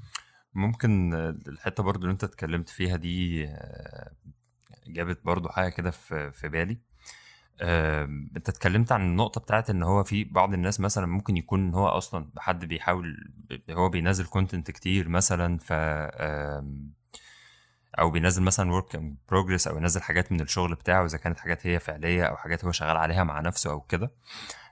ممكن الحتة برضو اللي أنت اتكلمت فيها دي جابت برضو حاجة كده في في بالي. انت اتكلمت عن النقطة بتاعت ان هو في بعض الناس مثلا ممكن يكون هو أصلا حد بيحاول هو بينزل content كتير مثلا ف أو بينزل مثلا work in progress أو ينزل حاجات من الشغل بتاعه اذا كانت حاجات هي فعلية أو حاجات هو شغال عليها مع نفسه أو كده.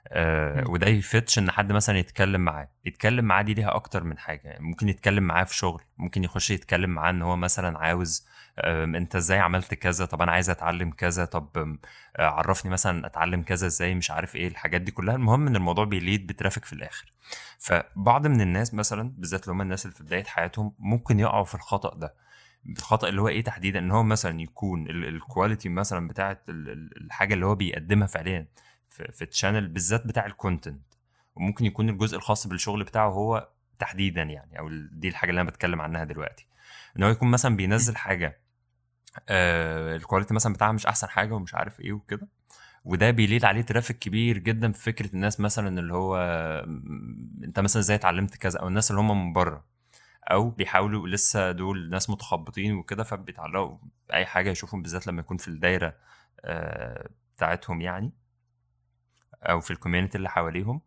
آه وده يفتش ان حد مثلا يتكلم معاه. يتكلم معاه دي ليها أكتر من حاجة. يعني ممكن يتكلم معاه في شغل. ممكن يخش يتكلم معاه ان هو مثلا عاوز انت إزاي عملت كذا؟ طب أنا عايز اتعلم كذا. طب عرفني مثلا اتعلم كذا إزاي؟ مش عارف إيه الحاجات دي كلها. المهم ان الموضوع بي lead ب traffic في الآخر. فبعض من الناس مثلا بالذات اللي هم الناس اللي في بداية حياتهم ممكن يقعوا في الخطأ ده. الخطأ اللي هو إيه تحديدا؟ ان هو مثلا يكون ال quality مثلا بتاعه الحاجة اللي هو بيقدمها فعليا في, ال channel بالذات بتاع ال content وممكن يكون الجزء الخاص بالشغل بتاعه هو تحديدا يعني أو دي الحاجة اللي أنا بتكلم عنها دلوقتي. إن هو يكون مثلا بينزل حاجة آه ال quality مثلا بتاعها مش أحسن حاجة ومش عارف إيه وكده. وده بي lead عليه traffic كبير جدا في فكرة الناس مثلا اللي هو أنت مثلا إزاي اتعلمت كذا أو الناس اللي هم من بره. أو بيحاولوا لسه دول ناس متخبطين وكده فبيتعلقوا اي حاجة يشوفهم بالذات لما يكون في الدايرة آه بتاعتهم يعني أو في ال community اللي حواليهم.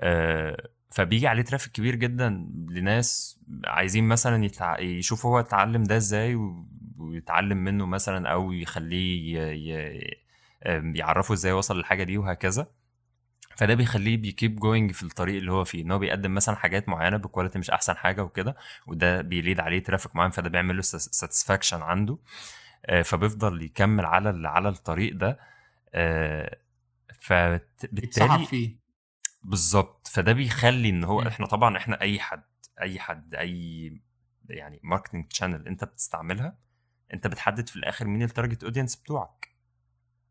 آه فبيجي عليه traffic كبير جدا لناس عايزين مثلا يتع... يشوفوا هو اتعلم ده إزاي و... ويتعلم منه مثلا أو يخليه. يعرفه إزاي وصل للحاجة دي وهكذا. فده بيخليه بي keep going في الطريق اللي هو فيه إن هو بيقدم مثلا حاجات معينة ب quality مش أحسن حاجة وكده وده بي lead عليه traffic معين فده بيعمل له satisfaction عنده. فبيفضل يكمل على على الطريق ده. فبالتالي فيه. بالظبط. فده بيخلي إن هو إحنا طبعا إحنا أي حد أي حد أي يعني marketing channel أنت بتستعملها انت بتحدد في الآخر مين ال target audience بتوعك.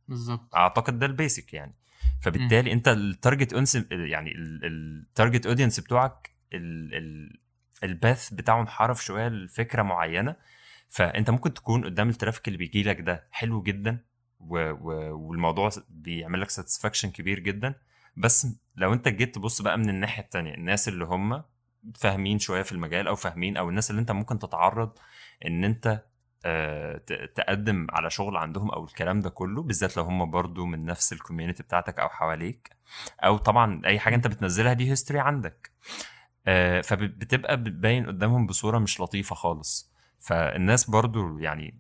بالظبط. أعتقد ده ال basic يعني. فبالتالي م. انت ال target audience يعني ال target audience بتوعك ال path بتاعه انحرف شوية لفكرة معينة. فانت ممكن تكون قدام ال traffic اللي بيجي لك ده حلو جدا و... و... والموضوع بيعمل لك satisfaction كبير جدا. بس لو انت جيت تبص بقى من الناحية التانية الناس اللي هم فاهمين شوية في المجال أو فاهمين أو الناس اللي انت ممكن تتعرض إن انت تقدم على شغل عندهم أو الكلام ده كله بالذات لو هم برضو من نفس ال community بتاعتك أو حواليك أو طبعا اي حاجة انت بتنزلها دي history عندك. فبتبقى بتبين قدامهم بصورة مش لطيفة خالص. فالناس برضو يعني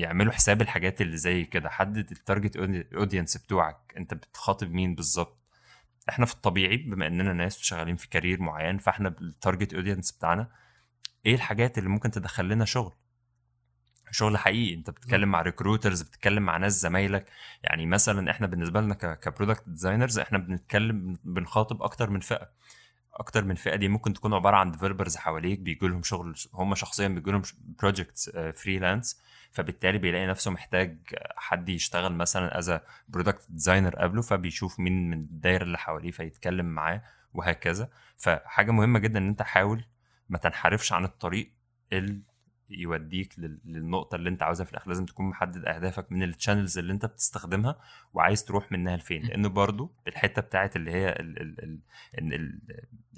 يعملوا حساب الحاجات اللي زي كده. حدد ال target audience بتوعك انت بتخاطب مين بالظبط؟ إحنا في الطبيعي بما اننا ناس شغالين في career معين فاحنا ال target audience بتاعنا إيه الحاجات اللي ممكن تدخل لنا شغل؟ شغل حقيقي. انت بتتكلم مع recruiters بتتكلم مع ناس زمايلك. يعني مثلا إحنا بالنسبة لنا ك product designers إحنا بنتكلم بنخاطب أكتر من فئة. أكتر من فئة دي ممكن تكون عبارة عن developers حواليك بيجي لهم شغل هم شخصيا بيجي لهم projects freelance فبالتالي بيلاقي نفسه محتاج حد يشتغل مثلا as product designer قبله فبيشوف مين من الدايرة اللي حواليه فيتكلم معاه وهكذا. فحاجة مهمة جدا إن أنت حاول ما تنحرفش عن الطريق اللي يوديك للنقطة اللي انت عاوزها في الآخر. لازم تكون محدد أهدافك من ال channels اللي انت بتستخدمها وعايز تروح منها لفين. لأن برضو الحتة بتاعت اللي هي ال ال ال ال ال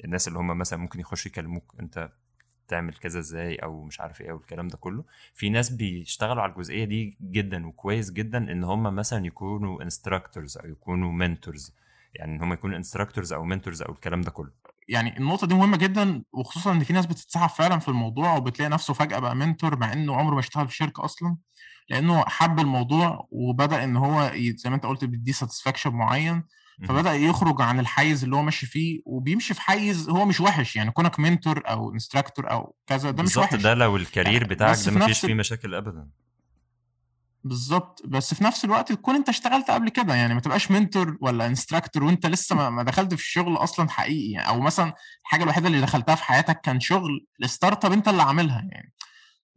الناس اللي هم مثلا ممكن يخشوا يكلموك انت تعمل كذا إزاي أو مش عارف إيه أو الكلام ده كله. في ناس بيشتغلوا على الجزئية دي جدا وكويس جدا إن هم مثلا يكونوا instructors أو يكونوا mentors يعني إن هم يكونوا instructors أو mentors أو الكلام ده كله. يعني النقطة دي مهمة جدا وخصوصا إن في ناس بتتسحب فعلا في الموضوع وبتلاقي نفسه فجأة بقى mentor مع إنه عمره ما اشتغل في شركة أصلا لأنه حب الموضوع وبدأ إن هو زي ما أنت قلت بيديه satisfaction معين. فبدأ يخرج عن الحيز اللي هو ماشي فيه وبيمشي في حيز هو مش وحش يعني كونك mentor أو instructor أو كذا ده مش وحش. ده لو ال career بتاعك ده ما فيش فيه مشاكل ابدا. بالظبط بس في نفس الوقت تكون انت اشتغلت قبل كده يعني ما تبقاش mentor ولا instructor وانت لسه ما, دخلت في الشغل أصلا حقيقي. يعني أو مثلا الحاجة الوحيدة اللي دخلتها في حياتك كان شغل ال startup انت اللي عاملها يعني.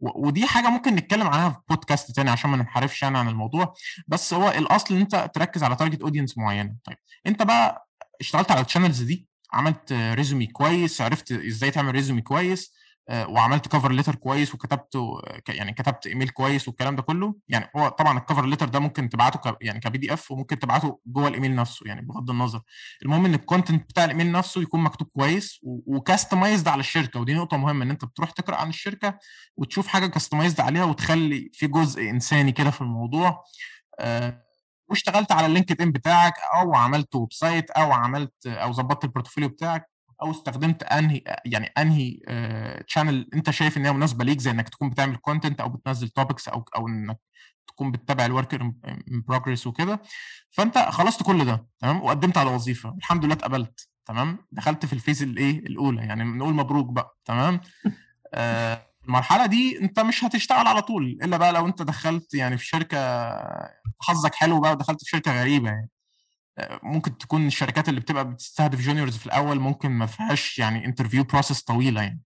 ودي حاجة ممكن نتكلم عنها في بودكاست تاني عشان ما ننحرفش يعني عن الموضوع. بس هو الأصل إن انت تركز على target audience معينة. طيب انت بقى اشتغلت على ال channels دي عملت resume كويس عرفت إزاي تعمل resume كويس وعملت cover letter كويس وكتبته يعني كتبت ايميل كويس والكلام ده كله. يعني هو طبعا ال cover letter ده ممكن تبعته ك يعني ك PDF وممكن تبعته جوه الايميل نفسه يعني بغض النظر. المهم إن ال content بتاع الايميل نفسه يكون مكتوب كويس و customized على الشركة ودي نقطة مهمة إن أنت بتروح تقرأ عن الشركة وتشوف حاجة customized عليها وتخلي في جزء إنساني كده في الموضوع. آه واشتغلت على ال LinkedIn بتاعك أو عملت website أو عملت أو ظبطت ال portfolio بتاعك. أو استخدمت أنهي يعني أنهي channel أنت شايف ان هي مناسبة ليك زي إنك تكون بتعمل content أو بتنزل topics أو أو إنك تكون بتتابع ال work in progress وكده. فأنت خلصت كل ده تمام؟ وقدمت على وظيفة. الحمد لله اتقبلت تمام؟ دخلت في ال phase الإيه؟ الأولى يعني نقول مبروك بقى تمام؟ [laughs] آه المرحلة دي أنت مش هتشتغل على طول إلا بقى لو أنت دخلت يعني في شركة حظك حلو بقى ودخلت في شركة غريبة يعني. ممكن تكون الشركات اللي بتبقى بتستهدف juniors في الأول ممكن ما فيهاش يعني interview process طويلة يعني.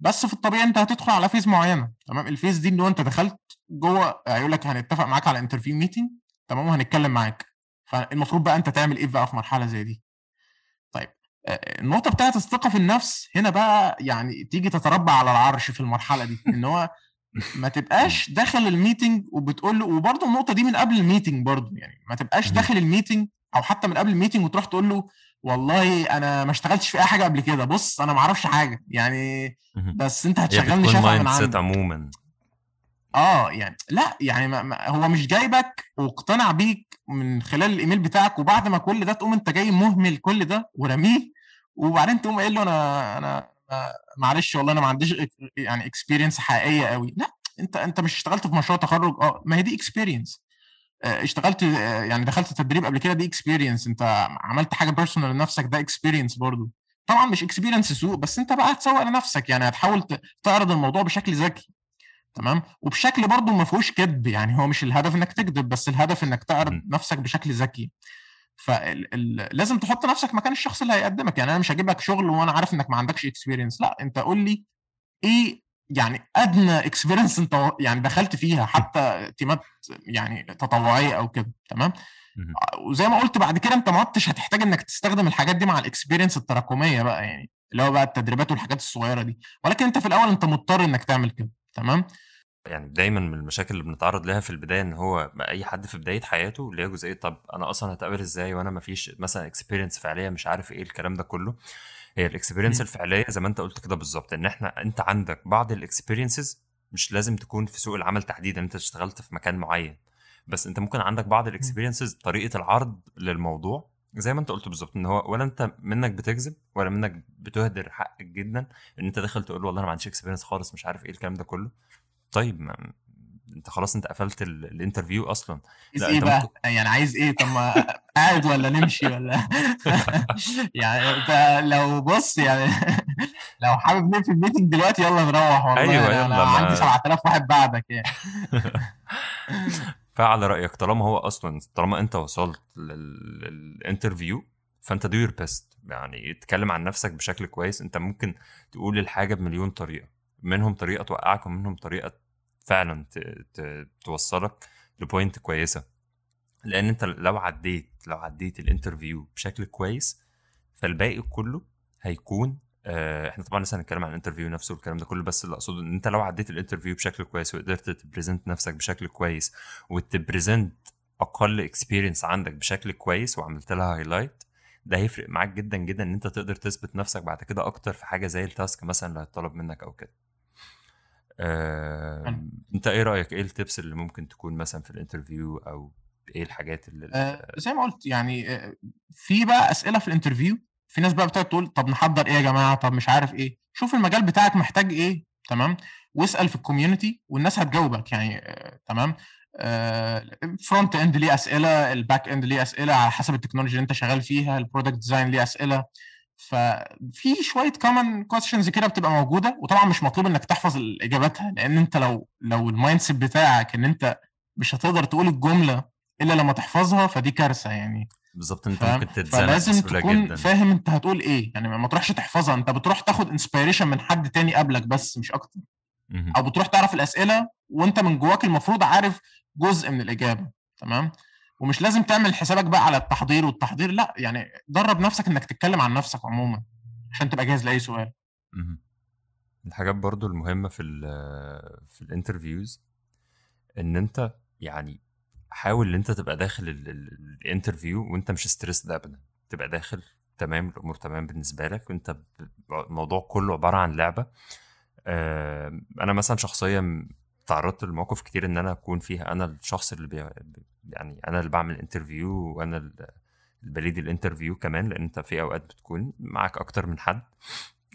بس في الطبيعي أنت هتدخل على phase معينة تمام؟ ال phase دي اللي هو أنت دخلت جوه هيقول لك هنتفق معاك على interview meeting تمام؟ وهنتكلم معاك. فالمفروض بقى أنت تعمل إيه بقى في مرحلة زي دي؟ طيب النقطة بتاعت الثقة في النفس هنا بقى يعني تيجي تتربع على العرش في المرحلة دي إن هو ما تبقاش داخل ال meeting وبتقول له وبرده النقطة دي من قبل ال meeting برده يعني ما تبقاش داخل ال meeting أو حتى من قبل ال meeting وتروح تقول له والله أنا ما اشتغلتش في أي حاجة قبل كده بص أنا ما أعرفش حاجة. يعني بس أنت هتشغلني شفا من عندك عموما. آه يعني لا يعني ما ما هو مش جايبك واقتنع بيك من خلال الإيميل بتاعك وبعد ما كل ده تقوم أنت جاي مهمل كل ده ورميه وبعدين تقوم قايل له أنا أنا معلش والله أنا ما عنديش يعني experience حقيقية قوي لا أنت أنت مش اشتغلت في مشروع تخرج آه ما هي دي experience اشتغلت يعني دخلت تدريب قبل كده دي experience انت عملت حاجة personal لنفسك ده experience برضو. طبعا مش experience سوق بس انت بقى هتسوق لنفسك يعني هتحاول تعرض الموضوع بشكل ذكي. تمام؟ وبشكل برضو ما فيهوش كذب يعني هو مش الهدف انك تكذب بس الهدف انك تعرض نفسك بشكل ذكي. فلازم تحط نفسك مكان الشخص اللي هيقدمك. يعني أنا مش هجيب لك شغل وأنا عارف إنك ما عندكش experience لأ أنت قول لي إيه يعني أدنى experience أنت يعني دخلت فيها حتى تيمات يعني تطوعية أو كده تمام؟ وزي ما قلت بعد كده أنت ما عدتش هتحتاج إنك تستخدم الحاجات دي مع ال experience التراكمية بقى يعني اللي هو بقى التدريبات والحاجات الصغيرة دي. ولكن أنت في الأول أنت مضطر إنك تعمل كده تمام؟ يعني دايما من المشاكل اللي بنتعرض لها في البداية إن هو أي حد في بداية حياته اللي هي جزئية طب أنا أصلا هتقابل إزاي وأنا ما فيش مثلا experience فعليه مش عارف إيه الكلام ده كله. هي ال experience الفعلية زي ما انت قلت كده بالظبط إن إحنا أنت عندك بعض ال experiences مش لازم تكون في سوق العمل تحديدا أنت اشتغلت في مكان معين. بس أنت ممكن عندك بعض ال experiences طريقة العرض للموضوع زي ما انت قلت بالظبط إن هو ولا أنت منك بتكذب ولا منك بتهدر حقك جدا إن أنت داخل تقول له والله أنا ما عنديش experience خالص مش عارف إيه الكلام ده كله. طيب ما انت خلاص انت قفلت ال- ال interview أصلا. عايز لا إيه بقى؟ ممكن يعني عايز إيه؟ طب ما قاعد ولا نمشي ولا؟ [laughs] يعني أنت لو بص يعني [laughs] لو حابب نقفل ال meeting دلوقتي يلا نروح والله. أيوه يعني يلا أنا عندي ما 7000 واحد بعدك يعني. [laughs] فعلى رأيك طالما هو أصلا طالما أنت وصلت لل- لل interview فأنت do your best يعني اتكلم عن نفسك بشكل كويس. أنت ممكن تقول الحاجة بمليون طريقة. منهم طريقة توقعك ومنهم طريقة فعلا. توصلك ل point كويسة لأن أنت لو عديت لو عديت ال interview بشكل كويس فالباقي كله هيكون آه، إحنا طبعا لسه هنتكلم عن ال interview نفسه والكلام ده كله بس اللي أقصده إن أنت لو عديت ال interview بشكل كويس وقدرت ت present نفسك بشكل كويس وت present أقل experience عندك بشكل كويس وعملت لها highlight ده هيفرق معاك جدا جدا إن أنت تقدر تثبت نفسك بعد كده أكتر في حاجة زي ال task مثلا اللي هيطلب منك أو كده آه،. انت إيه رأيك؟ إيه ال tips اللي ممكن تكون مثلا في ال interview؟ أو إيه الحاجات اللي آه، زي ما قلت يعني آه، في بقى أسئلة في ال interview. في ناس بقى بتقعد تقول طب نحضر إيه يا جماعة؟ طب مش عارف إيه. شوف المجال بتاعك محتاج إيه تمام؟ واسأل في ال community والناس هتجاوبك يعني آه، تمام؟ front end ليه أسئلة ال back end ليه أسئلة على حسب ال technology اللي انت شغال فيها ال product design ليه أسئلة. ففي شوية common questions كده بتبقى موجودة وطبعا مش مطلوب إنك تحفظ إجاباتها لأن أنت لو لو ال mindset بتاعك إن أنت مش هتقدر تقول الجملة إلا لما تحفظها فدي كارثة يعني. بالظبط أنت ممكن تتزنق فلازم تكون جدا. فاهم أنت هتقول إيه يعني ما تروحش تحفظها أنت بتروح تاخد inspiration من حد تاني قبلك بس مش أكتر. أو بتروح تعرف الأسئلة وأنت من جواك المفروض عارف جزء من الإجابة تمام؟ ومش لازم تعمل حسابك بقى على التحضير والتحضير لا يعني درب نفسك إنك تتكلم عن نفسك عموما عشان تبقى جاهز لأي سؤال مهم. الحاجات برضو المهمة في ال في ال interviews إن أنت يعني حاول إن أنت تبقى داخل ال- ال- ال interview وأنت مش stressed ابدا تبقى داخل تمام الأمور تمام بالنسبة لك وأنت الموضوع كله عبارة عن لعبة آه، أنا مثلا شخصيا تعرضت لمواقف كتير إن أنا أكون فيها. أنا الشخص اللي بي يعني أنا اللي بعمل interview وأنا ال- اللي ب lead ال interview كمان لأن أنت في أوقات بتكون معاك أكتر من حد.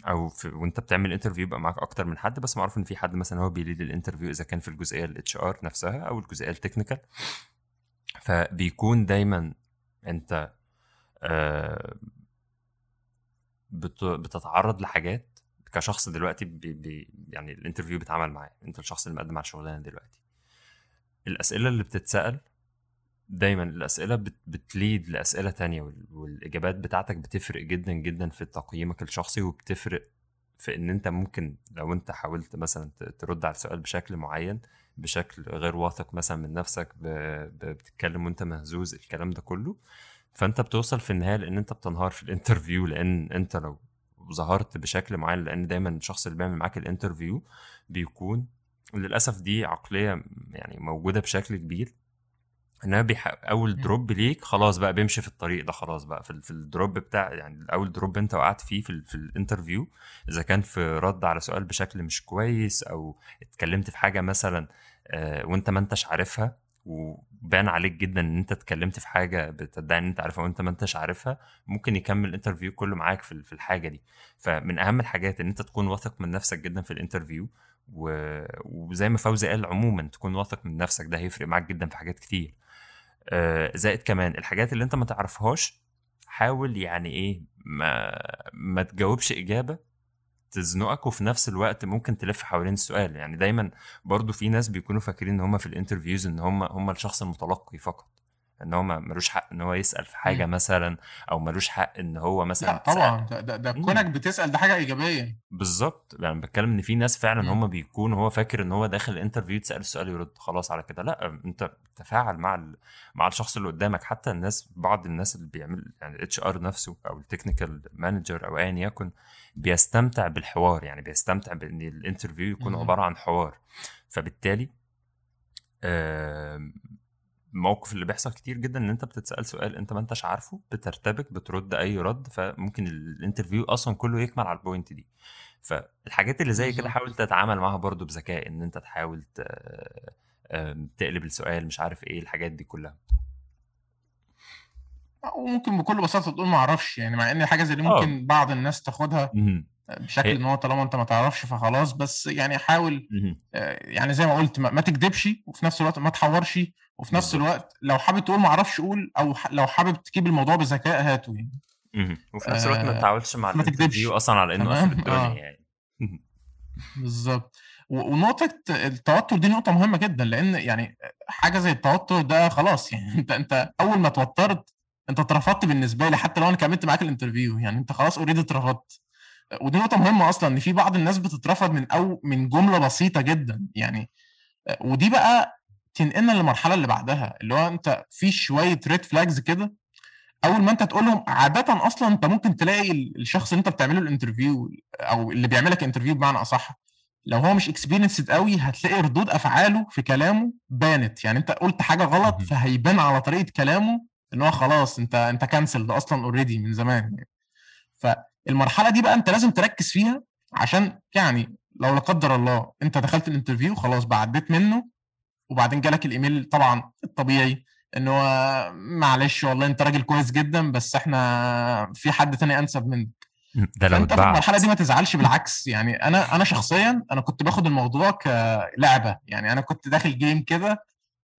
أو في وأنت بتعمل interview يبقى معاك أكتر من حد. بس معروف إن في حد مثلا هو بي lead ال interview إذا كان في الجزئية ال HR نفسها أو الجزئية ال technical فبيكون دايما أنت آه، بت- بتتعرض لحاجات كشخص دلوقتي بي بي يعني ال interview بيتعمل معاه انت الشخص اللي مقدم على الشغلانة دلوقتي الأسئلة اللي بتتسأل دايما الأسئلة بت بت lead لأسئلة تانية وال- والإجابات بتاعتك بتفرق جدا جدا في تقييمك الشخصي وبتفرق في إن أنت ممكن لو أنت حاولت مثلا ترد على السؤال بشكل معين بشكل غير واثق مثلا من نفسك. بتتكلم وأنت مهزوز الكلام ده كله فأنت بتوصل في النهاية لأن أنت بتنهار في ال interview لأن أنت لو ظهرت بشكل معين لأن دايما الشخص اللي بيعمل معاك ال interview بيكون للأسف دي عقلية يعني موجودة بشكل كبير إنها بيح... أول. drop ليك خلاص بقى بيمشي في الطريق ده خلاص بقى في, في ال drop بتاع يعني اول drop أنت وقعت فيه في, ال... في ال interview إذا كان في رد على سؤال بشكل مش كويس أو اتكلمت في حاجة مثلا آه وأنت ما أنتش عارفها وبان عليك جدا إن أنت اتكلمت في حاجة بتدعي إن أنت عارفها وأنت ما أنتش عارفها ممكن يكمل ال interview كله معاك في في الحاجة دي فمن أهم الحاجات إن أنت تكون واثق من نفسك جدا في ال interview. وزي ما فوزي قال عموما تكون واثق من نفسك ده هيفرق معاك جدا في حاجات كتير آه، زائد كمان الحاجات اللي أنت ما تعرفهاش حاول يعني إيه ما ما تجاوبش إجابة تزنقك وفي نفس الوقت ممكن تلف حوالين السؤال. يعني دايما برضو في ناس بيكونوا فاكرين إن هم في ال interviews إن هم هم الشخص المتلقي فقط. إن هو ملوش حق إن هو يسأل في حاجة مم. مثلا أو ملوش حق إن هو مثلا لا طبعا. ده, ده, ده. كونك بتسأل ده حاجة إيجابية. بالظبط. يعني بتكلم إن في ناس فعلا. هم بيكون هو فاكر إن هو داخل ال interview تسأل السؤال يرد خلاص على كده. لا أنت تفاعل مع ال... مع الشخص اللي قدامك. حتى الناس بعض الناس اللي بيعمل يعني ال HR نفسه أو ال technical manager أو ايا يكن بيستمتع بالحوار يعني بيستمتع بإن ال interview يكون مم. عبارة عن حوار. فبالتالي الموقف اللي بيحصل كتير جدا إن أنت بتتسأل سؤال أنت ما أنتش عارفه بترتبك بترد أي رد فممكن ال interview أصلا كله يكمل على ال point دي. فالحاجات اللي زي كده حاول تتعامل معاها برضو بذكاء إن أنت تحاول تقلب السؤال مش عارف إيه الحاجات دي كلها. وممكن بكل بساطة تقول ما أعرفش يعني مع إن حاجة زي دي. ممكن بعض الناس تاخدها. بشكل إن هو طالما أنت ما تعرفش فخلاص بس يعني حاول. آه، يعني زي ما قلت ما ما تكدبش وفي نفس الوقت ما تحورش وفي نفس. الوقت لو حابب تقول ما أعرفش قول أو لو حابب تجيب الموضوع بذكاء هاته يعني. وفي نفس الوقت ما آه، تتعاملش مع ما. الانترفيو أصلا على إنه؟ قفل الدنيا آه. يعني. بالظبط ونقطة التوتر دي نقطة مهمة جدا لأن يعني حاجة زي التوتر ده خلاص يعني [laughs] أنت أنت أول ما توترت أنت اترفضت بالنسبة لي حتى لو أنا كملت معاك ال interview يعني أنت خلاص already اترفضت. ودي نقطة مهمة أصلا إن في بعض الناس بتترفض من أو من جملة بسيطة جدا يعني ودي بقى تنقلنا للمرحلة اللي بعدها اللي هو أنت في شوية red flags كده. أول ما أنت تقول لهم عادة أصلا أنت ممكن تلاقي الشخص اللي أنت بتعمله ال interview أو اللي بيعملك interview بمعنى أصح لو هو مش experienced قوي هتلاقي ردود أفعاله في كلامه بانت. يعني أنت قلت حاجة غلط. فهيبان على طريقة كلامه إن هو خلاص أنت أنت cancel ده أصلا already من زمان. يعني فالمرحلة دي بقى أنت لازم تركز فيها عشان يعني لو لا قدر الله أنت دخلت ال interview خلاص بقى عديت منه. وبعدين جالك الإيميل طبعا الطبيعي إن هو معلش والله أنت راجل كويس جدا بس إحنا في حد تاني أنسب منك. ده لو فأنت في المرحلة دي ما تزعلش بالعكس. يعني أنا أنا شخصيا أنا كنت باخد الموضوع كلعبه يعني أنا كنت داخل game كده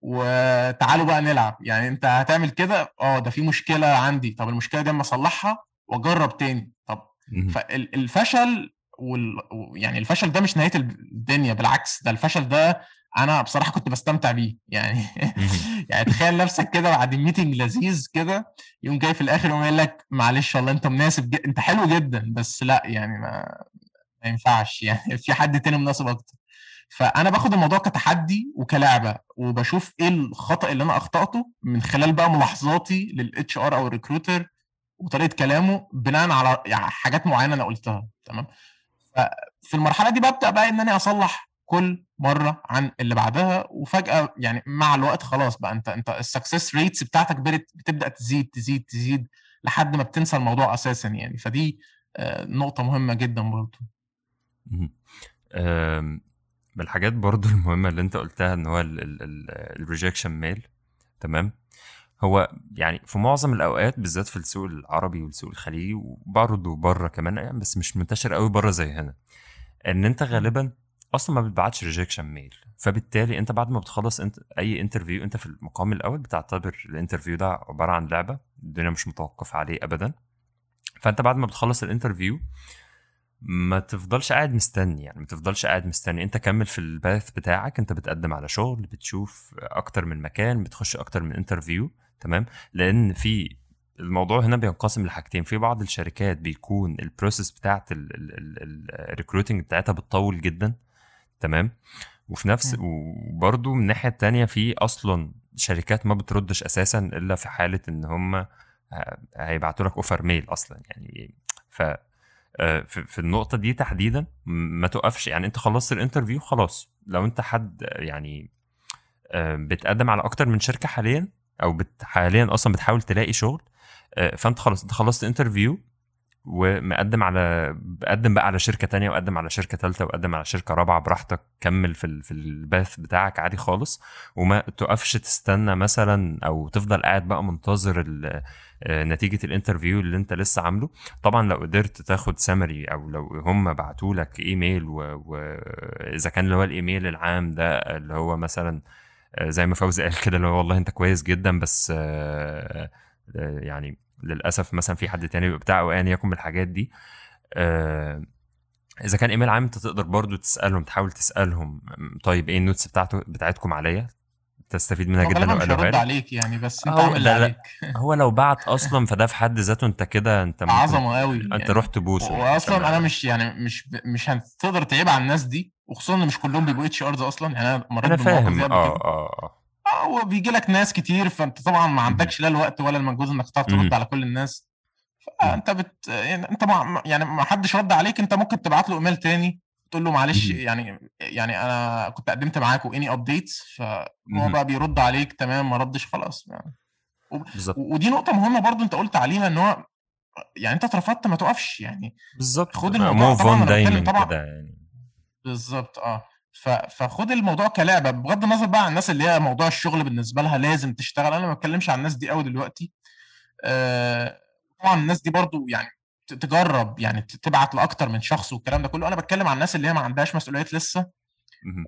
وتعالوا بقى نلعب. يعني انت هتعمل كده آه ده في مشكلة عندي. طب المشكلة دي أما أصلحها وأجرب تاني. طب. فالفشل وال... يعني الفشل ده مش نهاية الدنيا بالعكس ده الفشل ده أنا بصراحة كنت بستمتع بيه. [laughs] يعني. يعني تخيل نفسك كده بعد meeting لذيذ كده يقوم جاي في الآخر يقوم قايل لك معلش والله أنت مناسب جدا أنت حلو جدا بس لأ يعني ما, ما ينفعش. [laughs] يعني في حد تاني مناسب أكتر. فأنا باخد الموضوع كتحدي وكلعبة وبشوف إيه الخطأ اللي أنا أخطأته من خلال بقى ملاحظاتي لل HR أو ال recruiter وطريقة كلامه بناء على يعني حاجات معينة أنا قلتها تمام؟ ففي المرحلة دي ببدأ بقى إن أنا أصلح كل مرة عن اللي بعدها وفجأة يعني مع الوقت خلاص بقى أنت أنت ال success rates بتاعتك بتبدأ تزيد تزيد تزيد لحد ما بتنسى الموضوع أساسا يعني. فدي آه، نقطة مهمة جدا. آم، من الحاجات برضو [laughs] المهمة اللي انت قلتها ان هو ال rejection mail تمام؟ هو يعني في معظم الأوقات بالذات في السوق العربي والسوق الخليجي وبرضه بره كمان يعني بس مش منتشر قوي بره زي هنا ان انت غالبا أصلا ما بتبعتش rejection mail فبالتالي انت بعد ما بتخلص انت أي interview انت في المقام الأول بتعتبر ال interview ده عبارة عن لعبة الدنيا مش متوقفة عليه ابدا فانت بعد ما بتخلص ال interview ما تفضلش قاعد مستني يعني ما تفضلش قاعد مستني. انت كمل في ال path بتاعك انت بتقدم على شغل بتشوف أكتر من مكان بتخش أكتر من interview تمام؟ لأن في الموضوع هنا بينقسم لحاجتين. في بعض الشركات بيكون ال process بتاعت ال recruiting بتاعتها بتطول جدا تمام؟ وفي نفس مم. وبرضه من الناحية التانية في أصلا شركات ما بتردش أساسا إلا في حالة إن هم هيبعتوا لك offer mail أصلا يعني ف آه، في في النقطة دي تحديدا ما تقفش يعني أنت خلصت ال interview خلاص لو أنت حد آه، يعني آه، بتقدم على أكتر من شركة حاليا أو حاليا أصلا بتحاول تلاقي شغل آه، فأنت خلاص أنت خلصت interview ومقدم على بقدم بقى على شركة تانية وقدم على شركة ثالثه وقدم على شركة رابعة براحتك كمل في في ال path بتاعك عادي خالص. وما تقفش تستنى مثلا أو تفضل قاعد بقى منتظر آه، نتيجة ال interview اللي أنت لسه عامله. طبعا لو قدرت تاخد سمري أو لو هم بعتوا لك إيميل واذا كان اللي هو الإيميل العام ده اللي هو مثلا آه، زي ما فوزي قال كده اللي هو والله أنت كويس جدا بس آه، يعني للأسف مثلا في حد تاني بتاع أو ايا يكن من الحاجات دي. آه، إذا كان إيميل عام أنت تقدر برضو تسألهم تحاول تسألهم طيب إيه ال notes بتاعته بتاعتكم عليا؟ تستفيد منها جدا لو مش لك عليك يعني بس أنت هو عامل اللي عليك. هو لو بعت أصلا فده في حد ذاته أنت كده أنت عظمة قوي أنت يعني. رحت بوسه. واصلا. أنا مش يعني مش مش هتقدر تعيب على الناس دي وخصوصا إن مش كلهم بيبقوا HRs أصلا. يعني أنا مريت أنا فاهم. آه كده. آه آه آه. هو بيجي لك ناس كتير فانت طبعا ما عندكش لا الوقت ولا المجهود إنك تعرف. ترد على كل الناس. فأنت بت يعني أنت ما يعني ما حدش رد عليك أنت ممكن تبعت له إيميل تاني تقول له معلش. يعني يعني أنا كنت قدمت معاكم any updates فهو. بقى بيرد عليك تمام ما ردش خلاص يعني و- ودي نقطة مهمة برضو أنت قلت عليها إن هو يعني أنت اترفضت ما توقفش يعني بالظبط خد الموضوع طبعا دايما طبعا كده يعني بالظبط آه. فخد الموضوع كلعبة بغض النظر بقى عن الناس اللي هي موضوع الشغل بالنسبة لها لازم تشتغل أنا ما بتكلمش عن الناس دي قوي دلوقتي. آه، طبعا الناس دي برضو يعني تجرب يعني تبعت لأكتر من شخص والكلام ده كله. أنا بتكلم عن الناس اللي هي ما عندهاش مسؤوليات لسه.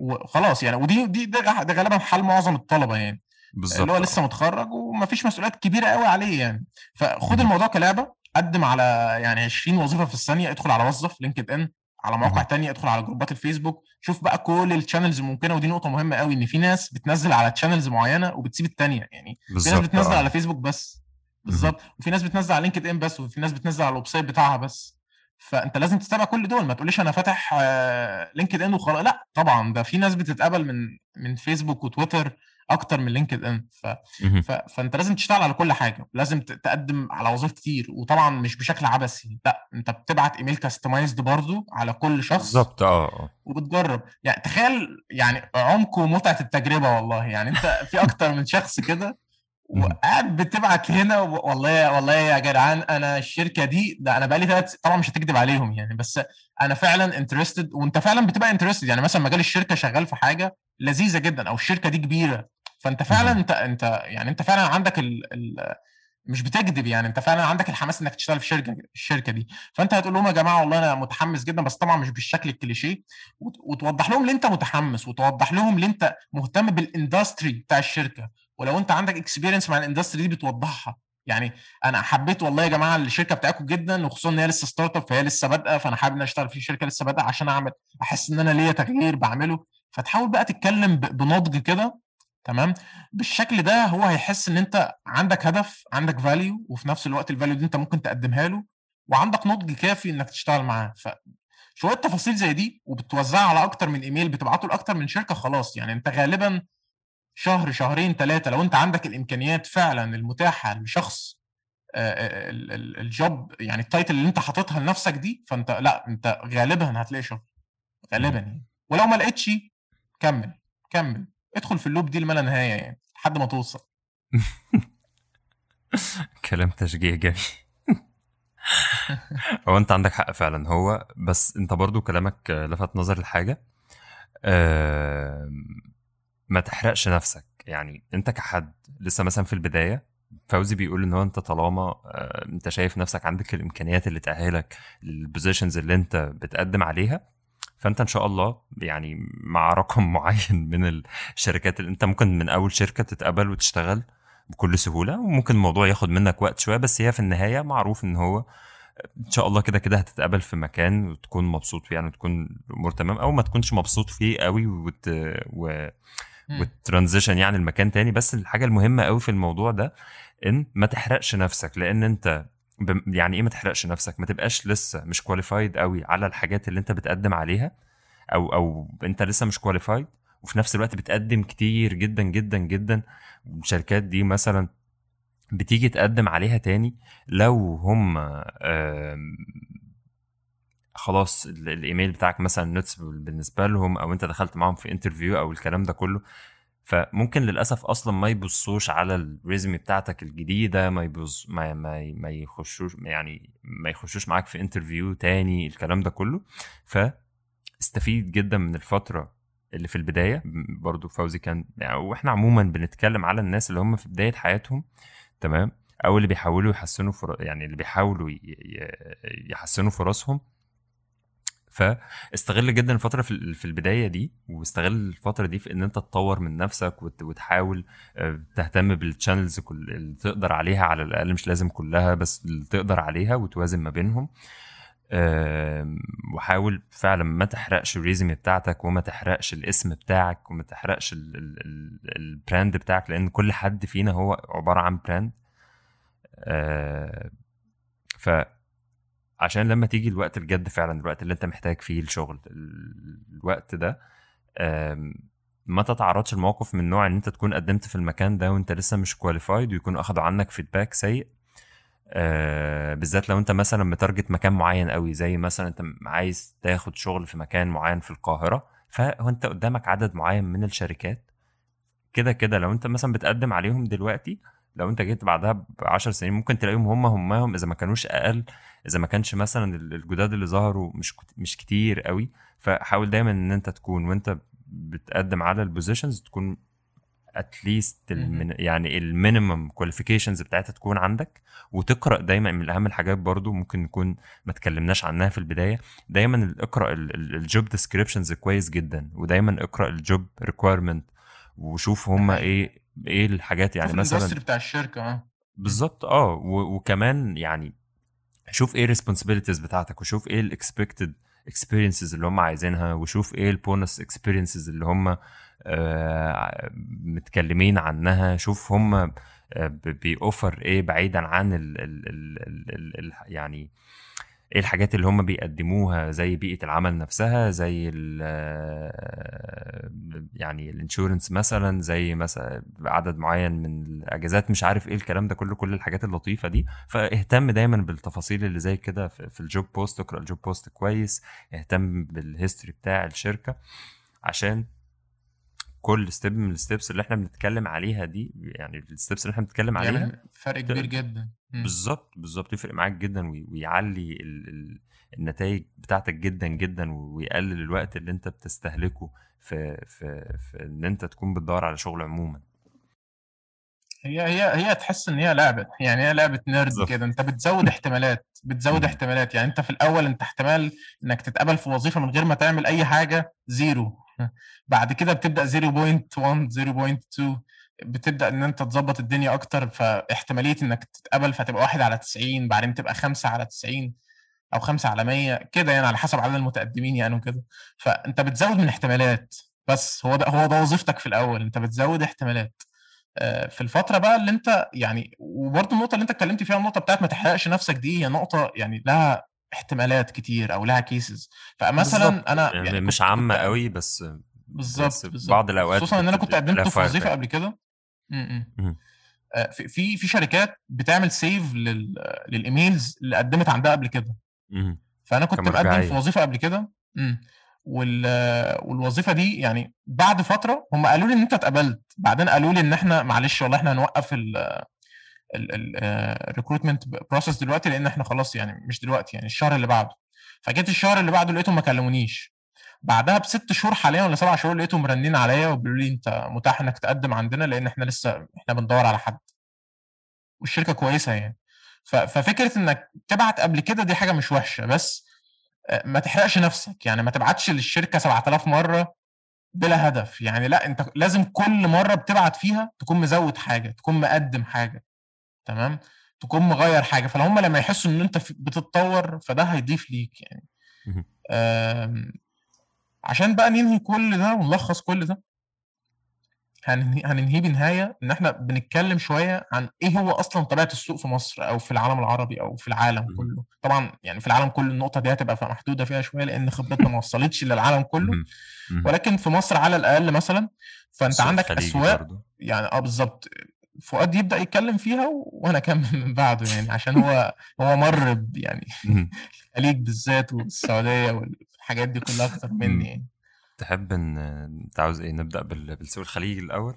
وخلاص يعني ودي دي ده, ده غالبا حال معظم الطلبة يعني. بالظبط. اللي هو لسه متخرج ومفيش مسؤوليات كبيرة قوي عليه يعني. فخد الموضوع كلعبة قدم على يعني 20 وظيفة في الثانية ادخل على وظف LinkedIn. على مواقع تانية ادخل على جروبات الفيسبوك شوف بقى كل ال channels الممكنه ودي نقطة مهمة قوي إن في ناس بتنزل على channels معينة وبتسيب الثانية يعني في ناس بتنزل آه. على فيسبوك بس بالظبط وفي ناس بتنزل على LinkedIn بس وفي ناس بتنزل على ال website بتاعها بس. فأنت لازم تتابع كل دول ما تقوليش أنا فاتح LinkedIn وخلاص لأ طبعا ده في ناس بتتقبل من من Facebook و Twitter أكتر من LinkedIn ف... ف... فأنت لازم تشتغل على كل حاجة. لازم تقدم على وظائف كتير. وطبعا مش بشكل عبثي. لأ أنت بتبعت email customized برضه على كل شخص. بالظبط. آه, آه. وبتجرب يعني تخيل يعني عمق ومتعة التجربة والله. يعني أنت في أكتر من شخص كده [laughs] وقاعد بتبعت هنا والله والله يا جدعان أنا الشركة دي ده أنا بقالي ثلاث طبعا مش هتكذب عليهم يعني بس أنا فعلا interested وأنت فعلا بتبقى interested يعني مثلا مجال الشركة شغال في حاجة لذيذة جدا أو الشركة دي كبيرة. فأنت فعلا أنت أنت يعني أنت فعلا عندك ال ال مش بتكذب يعني أنت فعلا عندك الحماس إنك تشتغل في شركة الشركة دي. فأنت هتقول لهم يا جماعة والله أنا متحمس جدا بس طبعا مش بالشكل الكليشيه. وتوضح لهم ليه أنت متحمس وتوضح لهم ليه أنت مهتم بال industry بتاع الشركة. ولو أنت عندك experience مع ال industry دي بتوضحها. يعني أنا حبيت والله يا جماعة الشركة بتاعتكم جدا وخصوصا إن هي لسه startup فهي لسه بادئة فأنا حابب إن أشتغل في شركة لسه بادئة عشان أعمل أحس إن أنا ليا تغيير بعمله. فتحاول بقى تتكلم بنضج كده. تمام؟ بالشكل ده هو هيحس إن أنت عندك هدف عندك value وفي نفس الوقت ال value دي أنت ممكن تقدمها له وعندك نضج كافي إنك تشتغل معاه. ف شوية تفاصيل زي دي وبتوزعها على أكتر من ايميل بتبعته لأكتر من شركة خلاص. يعني أنت غالبا شهر شهرين ثلاثة لو أنت عندك الإمكانيات فعلا المتاحة لشخص ال job يعني ال title اللي أنت حاططها لنفسك دي فأنت لا أنت غالبا هتلاقي شغل. غالبا يعني. ولو ما لقيتش كمل كمل. ادخل في ال loop دي لما لا نهاية يعني لحد ما توصل. [laughs] كلام تشجيع جميل. [laughs] هو انت عندك حق فعلا هو بس انت برضو كلامك لفت نظر لحاجة. ما تحرقش نفسك. يعني انت كحد لسه مثلا في البداية فوزي بيقول إن هو انت طالما آه، انت شايف نفسك عندك الإمكانيات اللي تأهلك للبوزيشنز اللي انت بتقدم عليها فأنت إن شاء الله يعني مع رقم [laughs] معين من الشركات اللي أنت ممكن من أول شركة تتقبل وتشتغل بكل سهولة وممكن الموضوع ياخد منك وقت شوية بس هي في النهاية معروف إن هو إن شاء الله كده كده هتتقبل في مكان وتكون مبسوط فيه يعني تكون الأمور تمام أو ما تكونش مبسوط فيه قوي وت... و... و transition يعني المكان تاني. بس الحاجة المهمة قوي في الموضوع ده إن ما تحرقش نفسك لأن أنت يعني إيه ما تحرقش نفسك؟ ما تبقاش لسه مش qualified قوي على الحاجات اللي أنت بتقدم عليها أو أو أنت لسه مش qualified وفي نفس الوقت بتقدم كتير جدا جدا جدا. الشركات دي مثلا بتيجي تقدم عليها تاني لو هم خلاص الإيميل بتاعك مثلا noticed بالنسبة لهم أو أنت دخلت معاهم في interview أو الكلام ده كله فممكن للأسف أصلا ما يبصوش على ال resume بتاعتك الجديدة ما يبص ما ما, ما يخشوش يعني ما يخشوش معاك في interview تاني الكلام ده كله. فاستفيد جدا من الفترة اللي في البداية. برضو فوزي كان يعني وإحنا عموما بنتكلم على الناس اللي هم في بداية حياتهم تمام؟ أو اللي بيحاولوا يحسنوا فر... يعني اللي بيحاولوا يحسنوا فرصهم. فاستغل جدا الفترة في البداية دي واستغل الفترة دي في إن أنت تطور من نفسك وتحاول آه، تهتم بالتشانلز اللي تقدر عليها على الأقل مش لازم كلها بس اللي تقدر عليها وتوازن ما بينهم. وحاول فعلا ما تحرقش الريزمي بتاعتك وما تحرقش الاسم بتاعك وما تحرقش ال brand بتاعك لأن كل حد فينا هو عبارة عن brand آه، ف عشان لما تيجي الوقت الجد فعلا الوقت اللي أنت محتاج فيه الشغل الوقت ده ما تتعرضش لموقف من نوع إن أنت تكون قدمت في المكان ده وأنت لسه مش qualified ويكون اخدوا عنك feedback سيء. آه بالذات لو أنت مثلا مت target مكان معين قوي زي مثلا أنت عايز تاخد شغل في مكان معين في القاهرة فهو أنت قدامك عدد معين من الشركات. كده كده لو أنت مثلا بتقدم عليهم دلوقتي لو أنت جيت بعدها ب 10 سنين ممكن تلاقيهم هم همهم إذا ما كانوش أقل إذا ما كانش مثلا الجداد اللي ظهروا مش مش كتير قوي فحاول دايما إن أنت تكون وأنت بتقدم على ال positions تكون at least. يعني ال minimum qualifications بتاعتها تكون عندك وتقرأ دايما من أهم الحاجات برضو ممكن نكون ما اتكلمناش عنها في البداية دايما اقرأ ال job descriptions كويس جدا ودايما اقرأ ال job requirement وشوف هم حقيقي. إيه إيه الحاجات يعني مثلا بتاع الشركة آه بالظبط آه وكمان يعني شوف إيه ال responsibilities بتاعتك وشوف إيه ال expected experiences اللي هم عايزينها وشوف إيه ال bonus experiences اللي هم آه، متكلمين عنها. شوف هم بيوفر إيه بعيدا عن ال ال ال ال ال ال يعني إيه الحاجات اللي هم بيقدموها زي بيئة العمل نفسها زي ال يعني ال insurance مثلا زي مثلا عدد معين من الأجازات مش عارف إيه الكلام ده كله كل الحاجات اللطيفة دي. فاهتم دايما بالتفاصيل اللي زي كده في ال job post اقرأ ال job post كويس اهتم بال history بتاع الشركة عشان كل step من ال steps اللي إحنا بنتكلم عليها دي يعني ال steps اللي إحنا بنتكلم عليها يعمل فرق كبير جدا. بالظبط بالظبط يفرق معاك جدا وي- ويعلي ال ال النتائج بتاعتك جدا جدا ويقلل الوقت اللي أنت بتستهلكه في في في إن أنت تكون بتدور على شغل عموما هي هي هي تحس إن هي لعبة يعني هي لعبة نرد كده أنت بتزود [laughs] احتمالات بتزود. احتمالات يعني أنت في الأول أنت احتمال إنك تتقبل في وظيفة من غير ما تعمل أي حاجة zero بعد كده بتبدأ 0.1 0.2 بتبدأ إن أنت تظبط الدنيا أكتر فاحتمالية إنك تتقبل فتبقى 1 على 90 بعدين تبقى 5 على 90 أو 5 على 100 كده يعني على حسب عدد المتقدمين يعني وكده. فأنت بتزود من احتمالات بس هو ده هو ده وظيفتك في الأول أنت بتزود احتمالات. آه، في الفترة بقى اللي أنت يعني وبرضه النقطة اللي أنت اتكلمت فيها النقطة بتاعت ما تحرقش نفسك دي هي نقطة يعني لها احتمالات كتير أو لها كيسز فمثلا بالظبط أنا م- يعني مش عامة قوي بس بالظبط بعض الأوقات خصوصا إن أنا كنت قدمت في وظيفه قبل كده. آه، في في شركات بتعمل سيف لل لل emails اللي قدمت عندها قبل كده. فأنا كنت مقدم في وظيفة قبل كده. وال والوظيفة دي يعني بعد فترة هم قالوا لي إن أنت اتقبلت. بعدين قالوا لي إن إحنا معلش والله إحنا هنوقف ال recruitment process دلوقتي لأن إحنا خلاص يعني مش دلوقتي يعني الشهر اللي بعده. فجيت الشهر اللي بعده لقيتهم ما كلمونيش. بعدها بست شهور حاليا ولا سبع شهور لقيتهم مرنين عليا وبيقولوا لي أنت متاح إنك تقدم عندنا لأن إحنا لسه إحنا بندور على حد. والشركة كويسة يعني. ففكرة إنك تبعت قبل كده دي حاجة مش وحشة بس آه، ما تحرقش نفسك. يعني ما تبعتش للشركة 7000 مرة بلا هدف. يعني لأ أنت لازم كل مرة بتبعت فيها تكون مزود حاجة تكون مقدم حاجة. تمام؟ تكون مغير حاجة. فهم لما يحسوا إن أنت بتتطور فده هيضيف ليك يعني. عشان بقى ننهي كل ده ونلخص كل ده هننهي هننهيه بنهاية إن إحنا بنتكلم شوية عن إيه هو أصلا طبيعة السوق في مصر أو في العالم العربي أو في العالم. كله. طبعا يعني في العالم كله النقطة دي هتبقى محدودة فيها شوية لأن خبرتنا ما وصلتش للعالم كله. ولكن في مصر على الأقل مثلا فأنت عندك أسواق برضو. يعني آه بالظبط فؤاد يبدأ يتكلم فيها وأنا أكمل من بعده يعني عشان هو [laughs] هو مر يعني. الخليج بالذات والسعودية والحاجات دي كلها أكتر مني. يعني. تحب إن أنت عاوز إيه؟ نبدأ بال- بالسوق الخليجي الأول؟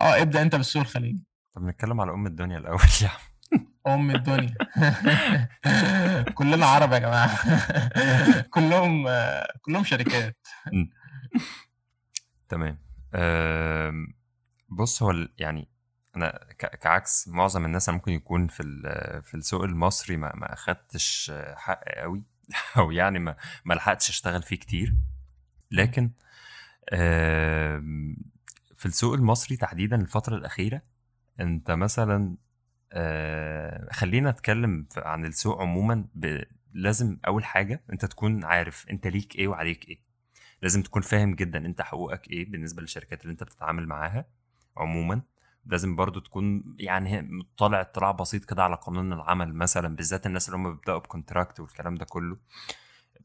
آه ابدأ أنت بالسوق الخليجي. طب نتكلم على أم الدنيا الأول [laughs] يا عم. أم الدنيا. [laughs] كلنا عرب يا جماعة. كلهم كلهم شركات. تمام. بص هو يعني أنا كعكس معظم الناس ممكن يكون في في السوق المصري ما ما أخدتش حق قوي [laughs] أو يعني ما ما لحقتش أشتغل فيه كتير لكن في السوق المصري تحديدا الفترة الأخيرة أنت مثلا خلينا نتكلم عن السوق عموما. لازم أول حاجة أنت تكون عارف أنت ليك إيه وعليك إيه لازم تكون فاهم جدا أنت حقوقك إيه بالنسبة للشركات اللي أنت بتتعامل معاها عموما لازم برضو تكون يعني مطلع اطلاع بسيط كده على قانون العمل مثلا بالذات الناس اللي هم بيبدأوا بكونتراكت والكلام ده كله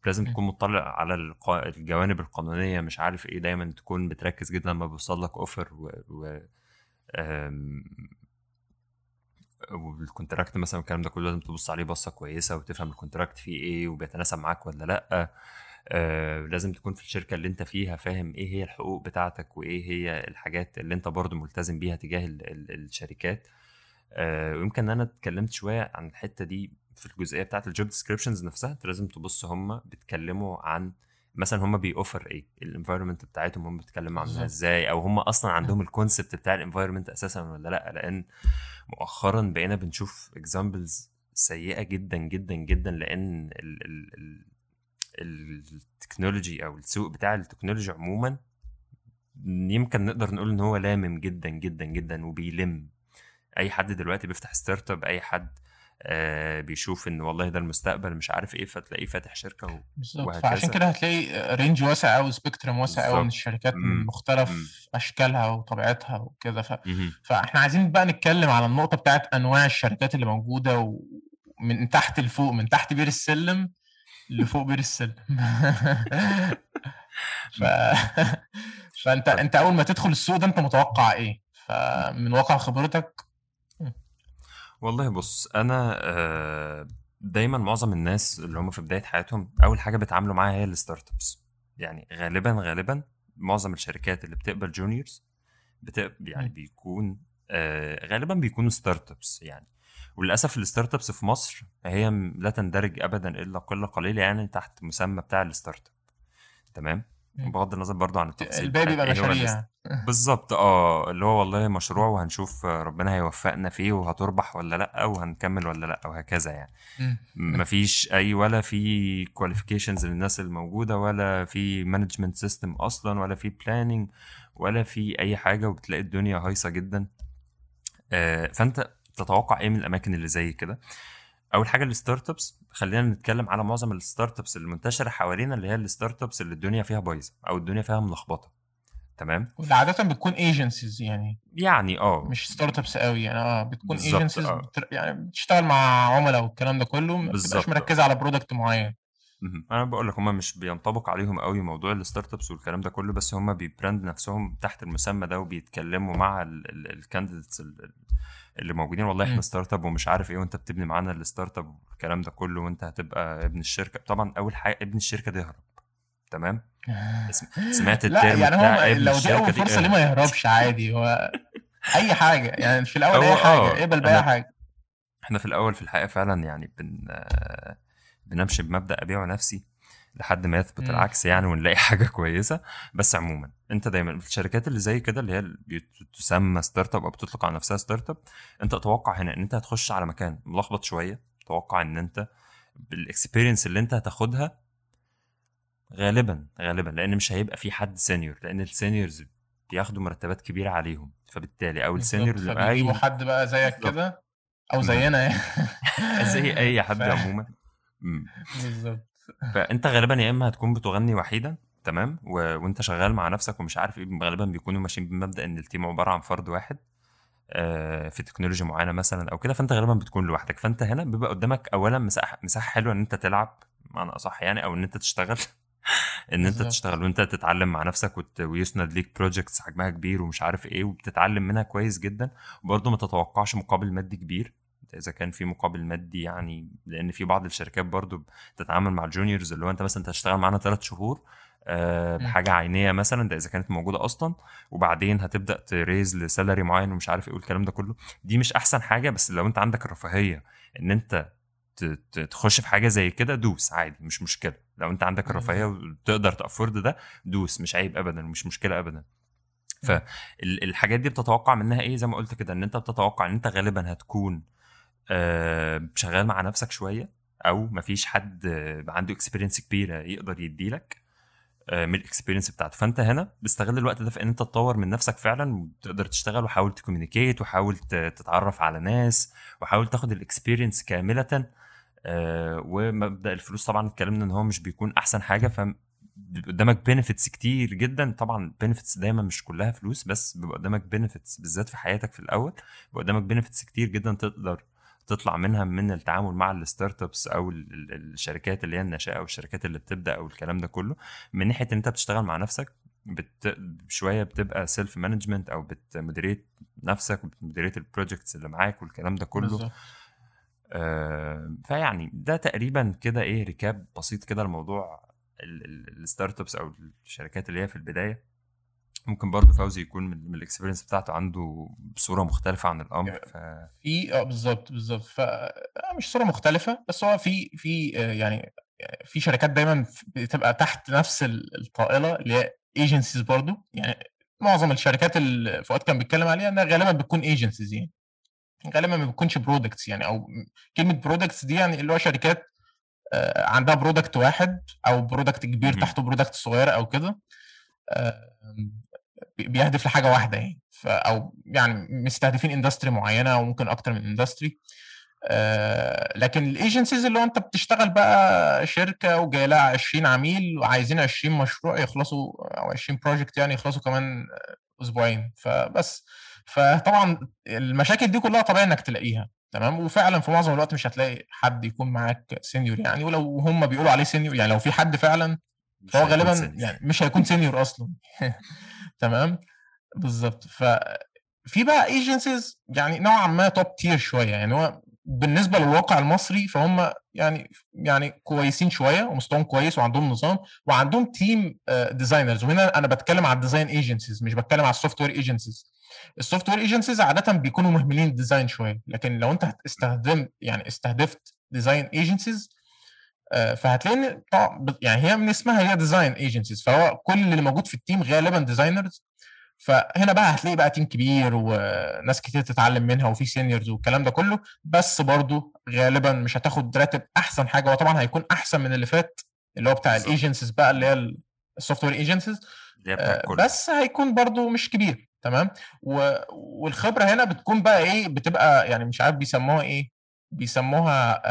لازم. تكون مطلع على الجوانب القانونية مش عارف إيه دايما تكون بتركز جدا لما بيوصل لك offer و, و... آم، وال contract مثلا الكلام ده كله لازم تبص عليه بصة كويسة وتفهم ال contract فيه إيه وبيتناسب معاك ولا لأ آه لازم تكون في الشركة اللي انت فيها فاهم إيه هي الحقوق بتاعتك وايه هي الحاجات اللي انت برضو ملتزم بيها تجاه ال ال الشركات. آه ويمكن إن أنا اتكلمت شوية عن الحتة دي في الجزئية بتاعت ال job descriptions نفسها. أنت لازم تبص هم بيتكلموا عن مثلا هم بيوفر إيه؟ ال environment بتاعتهم هم بيتكلموا عنها. إزاي؟ أو هم أصلا عندهم ال concept بتاع ال environment أساسا ولا لأ؟ لأن مؤخرا بقينا بنشوف examples سيئة جدا جدا جدا لأن ال ال ال ال technology أو السوق بتاع ال technology عموما يمكن نقدر نقول إن هو لامم جدا جدا جدا وبيلم أي حد دلوقتي بيفتح startup أي حد آه بيشوف إن والله ده المستقبل مش عارف إيه فتلاقيه فاتح شركة وهكذا. فعشان كده هتلاقي range واسع قوي spectrum واسع قوي من. الشركات مم. من مختلف مم. أشكالها وطبيعتها وكده ف... فإحنا عايزين بقى نتكلم على النقطة بتاعت أنواع الشركات اللي موجودة ومن تحت لفوق من تحت بير السلم لفوق بير السلم. [laughs] ف... فأنت أنت أول ما تدخل السوق ده أنت متوقع إيه؟ فمن واقع خبرتك؟ والله بص أنا آه، دايما معظم الناس اللي هم في بداية حياتهم أول حاجة بيتعاملوا معاها هي ال startups يعني غالبا غالبا معظم الشركات اللي بتقبل juniors بت... يعني. بيكون آه، غالبا بيكونوا startups يعني. وللأسف ال startups في مصر هي لا تندرج ابدا إلا قلة قليلة يعني تحت مسمى بتاع ال startup. تمام. بغض النظر برضو عن التفاصيل الباقي بيبقى مشاريع بالظبط آه اللي هو والله مشروع وهنشوف ربنا هيوفقنا فيه وهتربح ولا لأ وهنكمل ولا لأ وهكذا يعني. مفيش أي ولا في qualifications للناس الموجودة ولا في management system أصلا ولا في planning ولا في أي حاجة وبتلاقي الدنيا هايصة جدا. آه، فأنت تتوقع إيه من الأماكن اللي زي كده. أول حاجة ال startups خلينا نتكلم على معظم ال startups المنتشرة حوالينا اللي هي ال startups اللي الدنيا فيها بايظة أو الدنيا فيها ملخبطة. تمام؟ واللي عادة بتكون agencies يعني. يعني آه. مش startups قوي يعني آه بتكون agencies آه. يعني بتشتغل مع عملاء والكلام ده كله ما بتبقاش آه. مركزة على product معين. أنا بقول لك هم مش بينطبق عليهم قوي موضوع ال startups والكلام ده كله بس هم بي brand نفسهم تحت المسمى ده وبيتكلموا مع ال candidates اللي موجودين. والله إحنا. startup ومش عارف إيه وانت بتبني معانا ال startup والكلام ده كله وانت هتبقى ابن الشركة. طبعا أول حاجة ابن الشركة ده يهرب. تمام؟ [laughs] سم- سمعت ال term يعني بتاع ابن الشركة دي؟ فرصة ليه اهرب. ما يهربش؟ عادي هو أي حاجة. يعني في الأول أي آه، حاجة اقبل بأي حاجة. إحنا في الأول في الحقيقة فعلا يعني بن آه، بنمشي بمبدأ ابيع نفسي لحد ما يثبت مم. العكس يعني ونلاقي [laughs] حاجة كويسة بس عموما أنت دايما في الشركات اللي زي كده اللي هي تسمى startup أو بتطلق على نفسها startup أنت أتوقع هنا إن أنت هتخش على مكان ملخبط شوية أتوقع إن أنت بال experience اللي أنت هتاخدها غالبا غالبا لأن مش هيبقى في حد senior لأن ال seniors بياخدوا مرتبات كبيرة عليهم فبالتالي أو ال senior اللي اي حد بقى زيك. كده أو. زينا يعني [laughs] زي أي [laughs] حد عموما. بالظبط. [laughs] فأنت غالبا يا إما هتكون بتغني وحيدا تمام و... وأنت شغال مع نفسك ومش عارف إيه غالبا بيكونوا ماشيين بمبدأ إن ال team عبارة عن فرد واحد آه، في تكنولوجيا معينة مثلا أو كده فأنت غالبا بتكون لوحدك. فأنت هنا بيبقى قدامك اولا مساحة مساحة حلوة إن أنت تلعب بمعنى أصح يعني أو إن أنت تشتغل [laughs] إن أنت. تشتغل وأنت تتعلم مع نفسك وت... ويسند ليك projects حجمها كبير ومش عارف إيه وبتتعلم منها كويس جدا وبرضه ما تتوقعش مقابل مادي كبير. إذا كان في مقابل مادي يعني لأن في بعض الشركات برضه بتتعامل مع ال juniors اللي هو أنت مثلا أنت هتشتغل معانا ثلاث شهور آه،. بحاجة عينية مثلا ده إذا كانت موجودة أصلا وبعدين هتبدأ ت raise ل salary معين ومش عارف إيه والكلام ده كله. دي مش أحسن حاجة بس لو أنت عندك الرفاهية إن أنت تخش في حاجة زي كده دوس عادي مش مشكلة. لو أنت عندك الرفاهية وتقدر ت afford ده دوس مش عيب ابدا مش مشكلة ابدا. فالحاجات دي بتتوقع منها إيه؟ زي ما قلت كده إن أنت بتتوقع إن أنت غالبا هتكون شغال مع نفسك شوية أو مفيش حد آه، عنده experience كبيرة يقدر يديلك آه، من ال experience بتاعته. فأنت هنا بتستغل الوقت ده في إن أنت تطور من نفسك فعلا وتقدر تشتغل وحاول ت communicate وحاول تتعرف على ناس وحاول تاخد ال experience كاملة. آه، ومبدأ الفلوس طبعا اتكلمنا إن هو مش بيكون أحسن حاجة ف قدامك benefits كتير جدا. طبعا benefits دايما مش كلها فلوس بس بيبقى قدامك benefits بالذات في حياتك في الأول بيبقى قدامك benefits كتير جدا تقدر تطلع منها من التعامل مع ال startups أو ال- ال- الشركات اللي هي الناشئة أو الشركات اللي بتبدأ أو الكلام ده كله. من ناحية إن أنت بتشتغل مع نفسك بت... شوية بتبقى self management أو بت moderate نفسك وبت moderate ال projects اللي معاك والكلام ده كله. آه، فيعني ده تقريبا كده إيه recap بسيط كده الموضوع ال startups أو الشركات اللي هي في البداية. ممكن برضه فوزي يكون من ال experience بتاعته عنده صوره مختلفة عن الأمر ف في آه بالظبط بالظبط. ف آه، مش صورة مختلفة بس هو في في آه، يعني في شركات دايما بتبقى تحت نفس الطائله اللي هي agencies برضو يعني معظم الشركات اللي فؤاد كان بيتكلم عليها إنها غالبا بتكون agencies يعني. غالبا ما بتكونش products يعني أو كلمة products دي يعني اللي هو شركات عندها product واحد أو product كبير تحته product صغيره أو كده. بيهدف لحاجة واحدة يعني. أو يعني مستهدفين industry معينة أو ممكن أكتر من اندستري آه لكن ال agencies اللي هو أنت بتشتغل بقى شركة وجاي لها 20 عميل وعايزين 20 مشروع يخلصوا أو 20 project يعني يخلصوا كمان أسبوعين. فبس. فطبعا المشاكل دي كلها طبيعي إنك تلاقيها. تمام؟ وفعلا في معظم الوقت مش هتلاقي حد يكون معاك senior يعني. ولو هم بيقولوا عليه senior يعني لو في حد فعلا فهو غالبا يعني مش هيكون senior أصلا. [laughs] تمام؟ بالظبط ففي بقى agencies يعني نوعا ما top tier شوية يعني هو بالنسبة للواقع المصري فهم يعني يعني كويسين شوية ومستواهم كويس وعندهم نظام وعندهم team designers وهنا أنا بتكلم على ال design agencies مش بتكلم على ال software agencies ال software agencies عاده بيكونوا مهملين ال design شوية لكن لو أنت استخدمت يعني استهدفت design agencies فهتلاقي يعني هي من اسمها هي design agencies فهو كل اللي موجود في ال team غالبا designers فهنا بقى هتلاقي بقى team كبير وناس كتير تتعلم منها وفي seniors والكلام ده كله. بس برضو غالبا مش هتاخد راتب أحسن حاجة وطبعا هيكون أحسن من اللي فات اللي هو بتاع ال agencies بقى اللي هي ال software agencies بس هيكون برضو مش كبير تمام؟ والخبرة هنا بتكون بقى إيه بتبقى يعني مش عارف بيسموها إيه بيسموها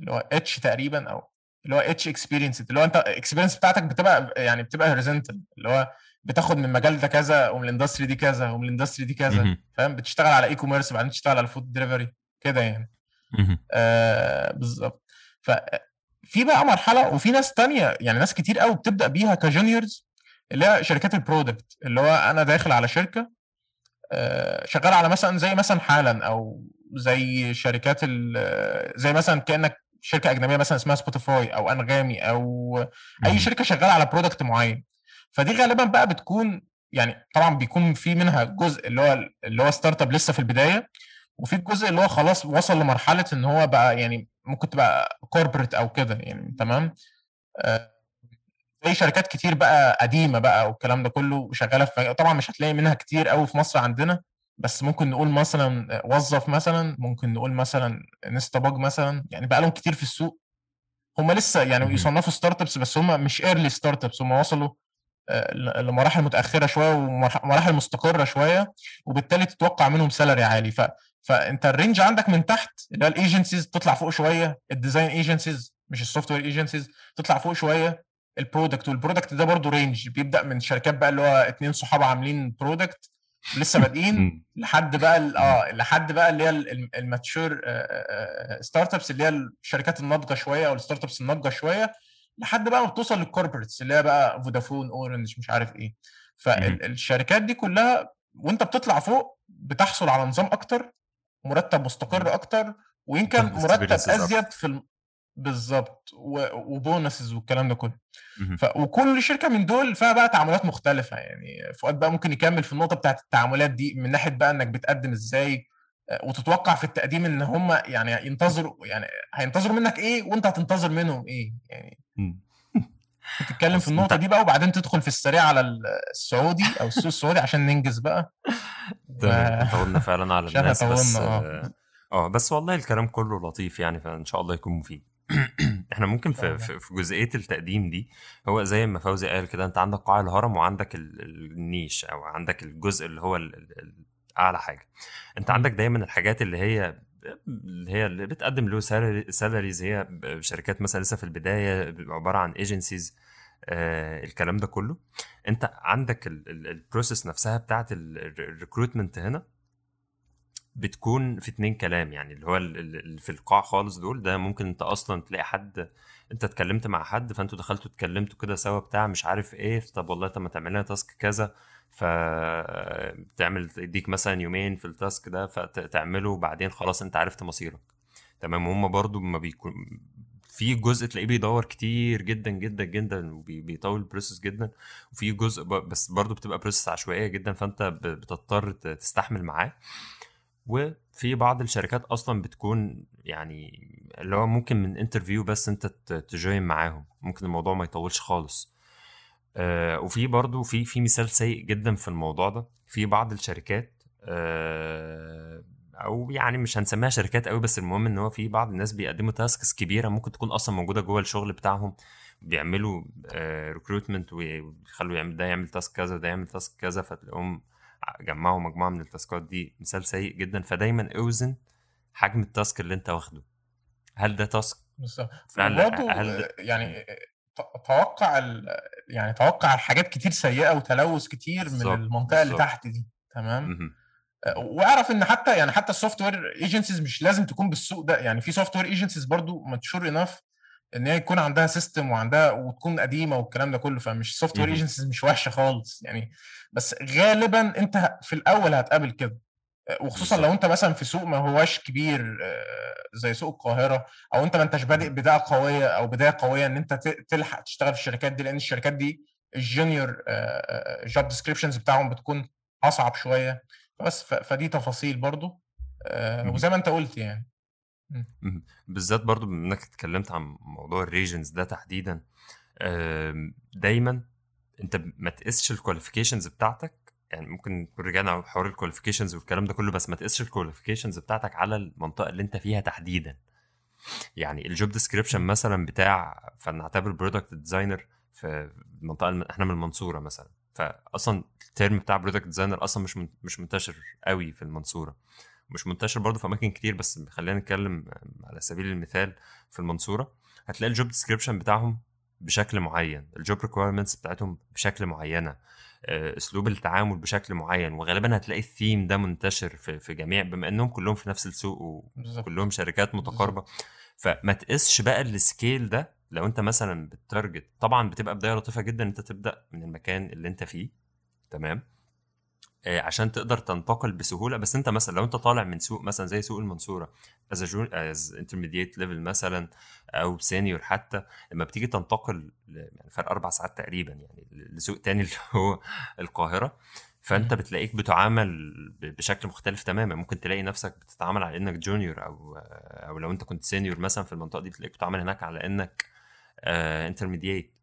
اللي هو H تقريبا أو اللي هو H experience اللي هو أنت ال experience بتاعتك بتبقى يعني بتبقى horizontal اللي هو بتاخد من المجال ده كذا ومن ال industry دي كذا ومن ال industry دي كذا. فاهم؟ بتشتغل على e-commerce بعدين تشتغل على food delivery كده يعني. آه بالظبط. ففي بقى مرحلة وفي ناس تانية يعني ناس كتير قوي بتبدأ بيها ك juniors اللي هي شركات ال product اللي هو أنا داخل على شركة آه شغال على مثلا زي مثلا حالا أو زي شركات زي مثلا كأنك شركة أجنبية مثلا اسمها Spotify أو أنغامي أو أي شركة شغالة على product معين. فدي غالبا بقى بتكون يعني طبعا بيكون في منها جزء اللي هو اللي هو startup لسه في البداية وفي الجزء اللي هو خلاص وصل لمرحلة إن هو بقى يعني ممكن تبقى corporate أو كده يعني تمام؟ آه زي شركات كتير بقى قديمة بقى والكلام ده كله شغاله في طبعا مش هتلاقي منها كتير قوي في مصر عندنا. بس ممكن نقول مثلا Wuzzuf مثلا ممكن نقول مثلا Instabug مثلا يعني بقى لهم كتير في السوق. هم لسه يعني يصنفوا startups بس هم مش early startups هم وصلوا لمراحل متأخرة شوية ومراحل مستقرة شوية وبالتالي تتوقع منهم salary عالي. ف... فأنت ال range عندك من تحت اللي هو ال agencies تطلع فوق شوية ال design agencies مش ال software agencies تطلع فوق شوية ال product وال product ده برضه range بيبدأ من شركات بقى اللي هو اتنين صحاب عاملين product لسه بادئين لحد بقى آه لحد بقى اللي هي ال mature startups اللي هي الشركات الناضجة شوية أو ال startups الناضجة شوية لحد بقى ما بتوصل لل corporates اللي هي بقى فودافون Orange مش عارف إيه. فالشركات دي كلها وأنت بتطلع فوق بتحصل على نظام أكتر مرتب مستقر أكتر ويمكن مرتب أزيد في الم... بالظبط و bonuses والكلام ده كله. ف... وكل شركة من دول فيها بقى تعاملات مختلفة يعني فؤاد بقى ممكن يكمل في النقطة بتاعت التعاملات دي من ناحية بقى إنك بتقدم إزاي وتتوقع في التقديم إن هم يعني ينتظروا يعني هينتظروا منك إيه وأنت هتنتظر منهم إيه يعني. [laughs] تتكلم في النقطة دي بقى وبعدين تدخل في السريع على السعودي أو السوق السعودي عشان ننجز بقى. [laughs] طولنا فعلا على [laughs] الناس بس آه بس والله الكلام كله لطيف يعني فإن شاء الله يكون مفيد. [clears throat] إحنا ممكن في, في جزئية التقديم دي هو زي ما فوزي قال كده انت عندك قاع الهرم وعندك النيش أو عندك الجزء اللي هو اعلى حاجة. انت عندك دايما الحاجات اللي هي اللي هي اللي بتقدم له salaries هي شركات مثلا لسه في البداية عبارة عن agencies آه الكلام ده كله. انت عندك ال process نفسها بتاعت ال recruitment هنا. بتكون في اتنين كلام يعني اللي هو اللي في القاع خالص دول ده ممكن انت أصلا تلاقي حد انت اتكلمت مع حد فانتوا دخلتوا اتكلمتوا كده سوا بتاع مش عارف إيه طب والله طب ما تعمل لنا task كذا فتعمل تديك مثلا يومين في ال task ده فتعمله وبعدين خلاص انت عرفت مصيرك. تمام وهم برضو ما بيكون في جزء تلاقيه بيدور كتير جدا جدا جدا وبيطول ال process جدا وفي جزء بس برضو بتبقى process عشوائية جدا فانت بتضطر تستحمل معاه. وفي بعض الشركات أصلا بتكون يعني اللي هو ممكن من interview بس أنت ت join معاهم. ممكن الموضوع ما يطولش خالص. آه وفي برضو في في مثال سيء جدا في الموضوع ده. في بعض الشركات آه أو يعني مش هنسميها شركات قوي بس المهم إن هو في بعض الناس بيقدموا tasks كبيرة ممكن تكون أصلا موجودة جوه الشغل بتاعهم. بيعملوا recruitment ويخلوا يعمل ده يعمل task كذا ده يعمل task كذا فتلاقيهم جمعوا مجموعة من التاسكات دي مثال سيء جدا فدايما اوزن حجم ال task اللي انت واخده. هل ده task؟ بالظبط. هل ده... يعني توقع يعني توقع حاجات كتير سيئة وتلوث كتير من المنطقة بالزبط. اللي تحت دي. تمام؟ واعرف إن حتى يعني حتى ال software agencies مش لازم تكون بالسوق ده. يعني في software agencies برضو mature enough إن هي يكون عندها system وعندها وتكون قديمة والكلام ده كله فمش software agencies مش وحشة خالص يعني. بس غالبا أنت في الأول هتقابل كده. وخصوصا لو أنت مثلا في سوق ما هواش كبير زي سوق القاهرة أو أنت ما أنتش بادئ بدايه قوية أو بداية قوية إن أنت تلحق تشتغل في الشركات دي لأن الشركات دي ال junior job descriptions بتاعهم بتكون أصعب شوية. بس فدي تفاصيل برضو وزي ما أنت قلت يعني. بالذات برضو بما إنك اتكلمت عن موضوع ال regions ده تحديدا دايما أنت ما تقيسش ال qualifications بتاعتك يعني ممكن رجعنا على حوار ال qualifications والكلام ده كله بس ما تقيسش ال qualifications بتاعتك على المنطقة اللي أنت فيها تحديدا. يعني ال job description مثلا بتاع فلنعتبر product designer في المنطقة إحنا من المنصورة مثلا. فاصلا ال term بتاع product designer أصلا مش مش منتشر قوي في المنصورة. مش منتشر برضه في أماكن كتير بس خلينا نتكلم على سبيل المثال في المنصورة هتلاقي ال job description بتاعهم بشكل معين ال job requirements بتاعتهم بشكل معينة أسلوب التعامل بشكل معين وغالبا هتلاقي الثيم ده منتشر في, في جميع بما إنهم كلهم في نفس السوق وكلهم شركات متقاربة فما تقيسش بقى ال scale ده لو أنت مثلا بت target طبعا بتبقى بداية لطيفة جدا أنت تبدأ من المكان اللي أنت فيه تمام؟ آه عشان تقدر تنتقل بسهولة. بس انت مثلا لو انت طالع من سوق مثلا زي سوق المنصورة as as intermediate level مثلا أو senior حتى لما بتيجي تنتقل يعني فرق أربع ساعات تقريبا يعني لسوق تاني [laughs] اللي هو القاهرة فانت بتلاقيك بتعامل بشكل مختلف تماما. ممكن تلاقي نفسك بتتعامل على إنك junior أو أو لو انت كنت senior مثلا في المنطقة دي بتلاقيك بتتعامل هناك على إنك intermediate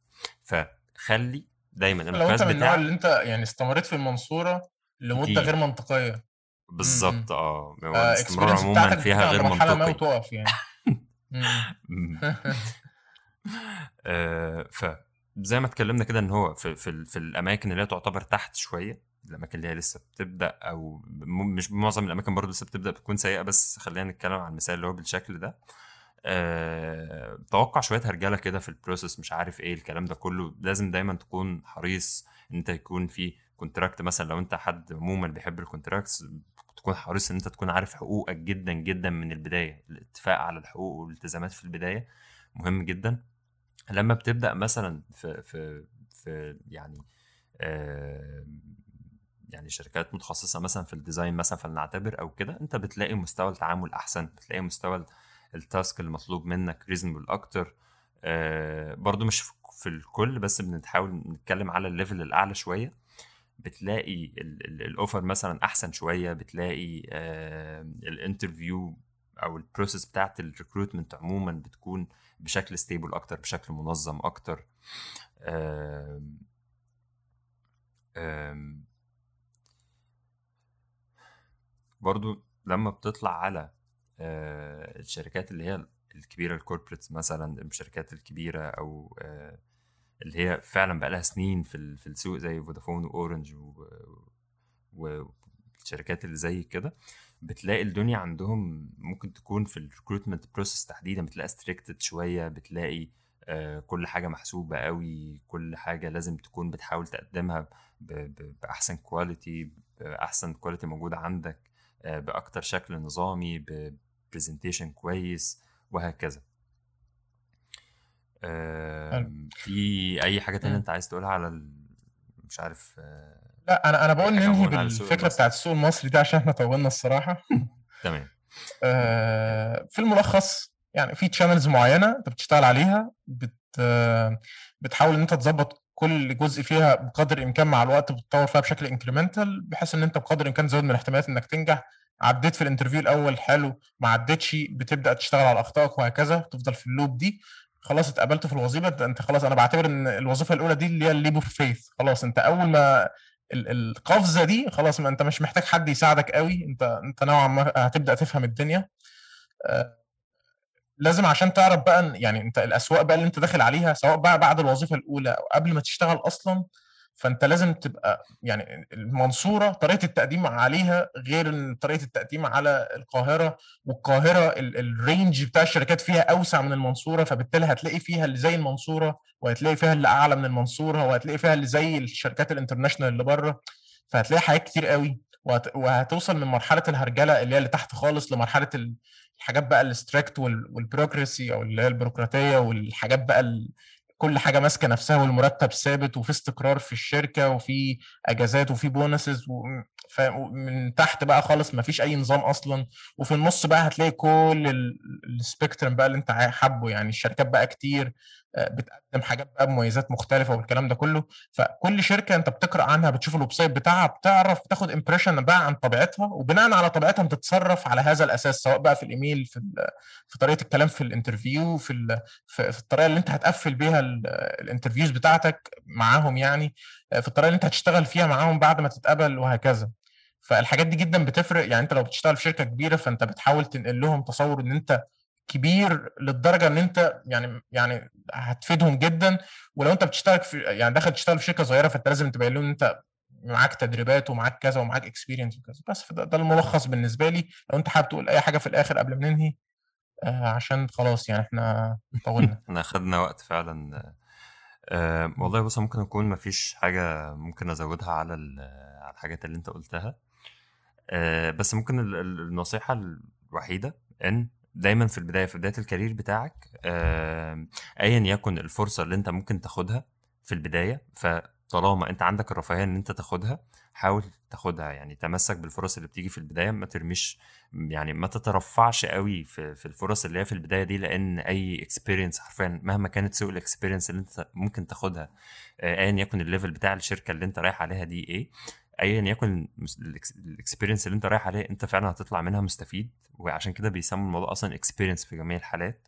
فخلي دايما لو انت من النوع اللي انت يعني استمريت في المنصورة لمدة غير منطقية. بالظبط آه الاستمرار عموما فيها غير منطقي ما وتقف يعني. [laughs] [laughs] [laughs] آه فزي ما اتكلمنا كده إن هو في, في, في الأماكن اللي هي تعتبر تحت شوية الأماكن اللي هي لسه بتبدأ أو مش معظم الأماكن برضه لسه بتبدأ بتكون سيئة بس خلينا نتكلم عن المثال اللي هو بالشكل ده. أه توقع شوية هرجلة كده في ال process مش عارف إيه الكلام ده كله لازم دايما تكون حريص إن أنت يكون في contract مثلا لو أنت حد عموما بيحب ال contracts تكون حريص إن أنت تكون عارف حقوقك جدا جدا من البداية الاتفاق على الحقوق والالتزامات في البداية. مهم جدا. لما بتبدأ مثلا في في في يعني آه يعني شركات متخصصة مثلا في ال design مثلا فلنعتبر أو كده أنت بتلاقي مستوى التعامل أحسن بتلاقي مستوى ال task المطلوب منك reasonable أكتر. آه برضو مش في الكل بس بنحاول نتكلم على ال level الأعلى شوية. بتلاقي ال offer مثلا أحسن شوية بتلاقي ال interview أو ال process بتاعت ال recruitment عموما بتكون بشكل stable أكتر بشكل منظم أكتر. برضو لما بتطلع على آه الشركات اللي هي الكبيرة ال corporates مثلا الشركات الكبيرة أو آه اللي هي فعلا بقى لها سنين في في السوق زي فودافون واورنج والشركات اللي زي كده بتلاقي الدنيا عندهم ممكن تكون في ال recruitment process تحديدا بتلاقي stricted شوية بتلاقي آه كل حاجة محسوبة قوي كل حاجة لازم تكون بتحاول تقدمها بأحسن quality بأحسن quality موجودة عندك آه بأكتر شكل نظامي ب presentation كويس وهكذا. في أي حاجة تانية أنت عايز تقولها على ال... مش عارف آه لا أنا أنا بقول ننهي بالفكرة بتاعت السوق المصري ده عشان إحنا طولنا الصراحة. [laughs] تمام. آه في الملخص يعني في channels معينة أنت بتشتغل عليها بت بتحاول إن أنت تظبط كل جزء فيها بقدر الإمكان مع الوقت بتطور فيها بشكل incremental بحيث إن أنت بقدر الإمكان تزود من احتمالات إنك تنجح. عديت في ال interview الأول حلو ما عدتش بتبدأ تشتغل على أخطائك وهكذا تفضل في ال loop دي. خلاص اتقبلت في الوظيفة انت خلاص أنا بعتبر ان الوظيفة الأولى دي اللي هي ال leap of faith خلاص انت أول ما القفزة دي خلاص ما انت مش محتاج حد يساعدك قوي انت انت نوعا ما هتبدأ تفهم الدنيا. آه، لازم عشان تعرف بقى يعني انت الأسواق بقى اللي انت داخل عليها سواء بقى بعد الوظيفة الأولى أو قبل ما تشتغل أصلا فأنت لازم تبقى يعني المنصورة طريقة التقديم عليها غير طريقة التقديم على القاهرة والقاهرة ال range بتاع الشركات فيها أوسع من المنصورة فبالتالي هتلاقي فيها اللي زي المنصورة وهتلاقي فيها اللي أعلى من المنصورة وهتلاقي فيها اللي زي الشركات ال international اللي بره. فهتلاقي حاجات كتير قوي وهتوصل من مرحلة الهرجلة اللي هي اللي تحت خالص لمرحلة الحاجات بقى ال strict وال bureaucracy أو اللي هي البيروقراطية والحاجات بقى كل حاجة ماسكة نفسها والمرتب ثابت وفي استقرار في الشركة وفي أجازات وفي bonuses ومن تحت بقى خالص ما فيش أي نظام أصلا. وفي النص بقى هتلاقي كل ال spectrum بقى اللي أنت حابه يعني. الشركات بقى كتير. بتقدم حاجات بقى بمميزات مختلفة والكلام ده كله. فكل شركة انت بتقرأ عنها بتشوف ال website بتاعها بتعرف تاخد impression بقى عن طبيعتها وبناء على طبيعتها بتتصرف على هذا الأساس سواء بقى في الإيميل في في طريقة الكلام في ال interview في في الطريقة اللي انت هتقفل بيها ال interviews بتاعتك معاهم يعني آه، في الطريقة اللي انت هتشتغل فيها معاهم بعد ما تتقبل وهكذا. فالحاجات دي جدا بتفرق. يعني انت لو بتشتغل في شركة كبيرة فانت بتحاول تنقل لهم تصور ان انت كبير للدرجة إن أنت يعني يعني هتفيدهم جدا. ولو أنت بتشتغل في يعني داخل تشتغل في شركة صغيرة فأنت لازم تبين لهم إن أنت معاك تدريبات ومعاك كذا ومعاك experience وكذا. بس ده, ده الملخص بالنسبة لي. لو أنت حابب تقول أي حاجة في الآخر قبل ما ننهي آه عشان خلاص يعني إحنا طولنا. [laughs] إحنا خدنا وقت فعلا. آه والله بص ممكن يكون ما فيش حاجة ممكن أزودها على على الحاجات اللي أنت قلتها. آه بس ممكن النصيحة الوحيدة إن دايما في البداية في بداية الكارير بتاعك ايا يكن الفرصة اللي أنت ممكن تاخدها في البداية فطالما أنت عندك الرفاهية إن أنت تاخدها حاول تاخدها. يعني تمسك بالفرص اللي بتيجي في البداية ما ترميش يعني ما تترفعش قوي في, في الفرص اللي هي في البداية دي لأن أي experience حرفيا مهما كانت سوء ال experience اللي أنت ممكن تاخدها ايا يكن ال level بتاع الشركة اللي أنت رايح عليها دي إيه. ايا يكن ال experience اللي أنت رايح عليه أنت فعلا هتطلع منها مستفيد وعشان كده بيسموا الموضوع أصلا experience في جميع الحالات.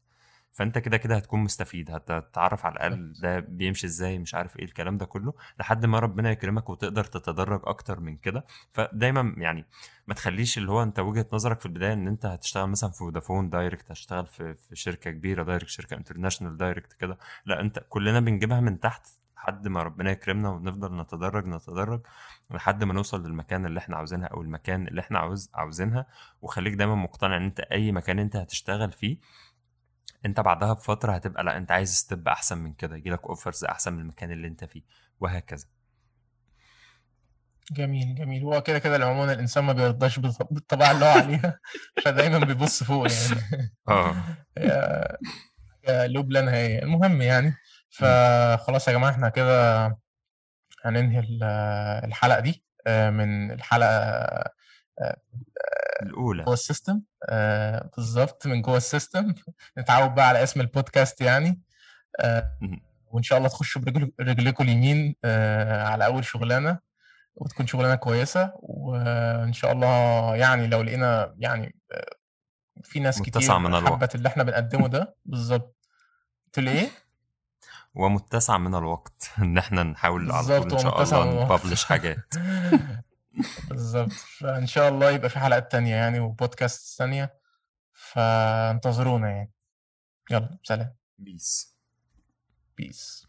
فأنت كده كده هتكون مستفيد هتتعرف على الأقل ده بيمشي إزاي مش عارف إيه الكلام ده كله لحد ما ربنا يكرمك وتقدر تتدرج أكتر من كده. فدايما يعني ما تخليش اللي هو أنت وجهة نظرك في البداية إن أنت هتشتغل مثلا في فودافون direct هتشتغل في في شركة كبيرة direct شركة international direct كده. لأ أنت كلنا بنجيبها من تحت لحد ما ربنا يكرمنا ونفضل نتدرج نتدرج لحد ما نوصل للمكان اللي إحنا عاوزينها أو المكان اللي إحنا عاوز عاوزينها. وخليك دايما مقتنع إن أنت أي مكان أنت هتشتغل فيه أنت بعدها بفترة هتبقى لأ أنت عايز step أحسن من كده يجيلك offers أحسن من المكان اللي أنت فيه وهكذا. جميل جميل. هو كده كده عموما الإنسان ما بيرضاش بالطبيعه اللي هو عليها [laughs] فدايما بيبص فوق يعني. آه. [laughs] loop لا نهاية. المهم يعني فخلاص يا جماعة إحنا كده هننهي الحلقة دي آه، من الحلقة آه، الأولى. جوه ال system آه، بالظبط من جوه ال system. نتعود بقى على اسم البودكاست يعني وإن شاء الله تخشوا برجلكم اليمين على أول شغلانة وتكون شغلانة كويسة وإن شاء الله يعني لو لقينا يعني في ناس كتير من حبت اللي إحنا بنقدمه ده بالظبط. لي إيه؟ ومتسع من الوقت [laughs] إن إحنا نحاول على طول إن شاء الله نبلش حاجات. [laughs] [laughs] بالظبط. فإن شاء الله يبقى في حلقات تانية يعني وبودكاست ثانية فانتظرونا يعني. يلا سلام. بيس بيس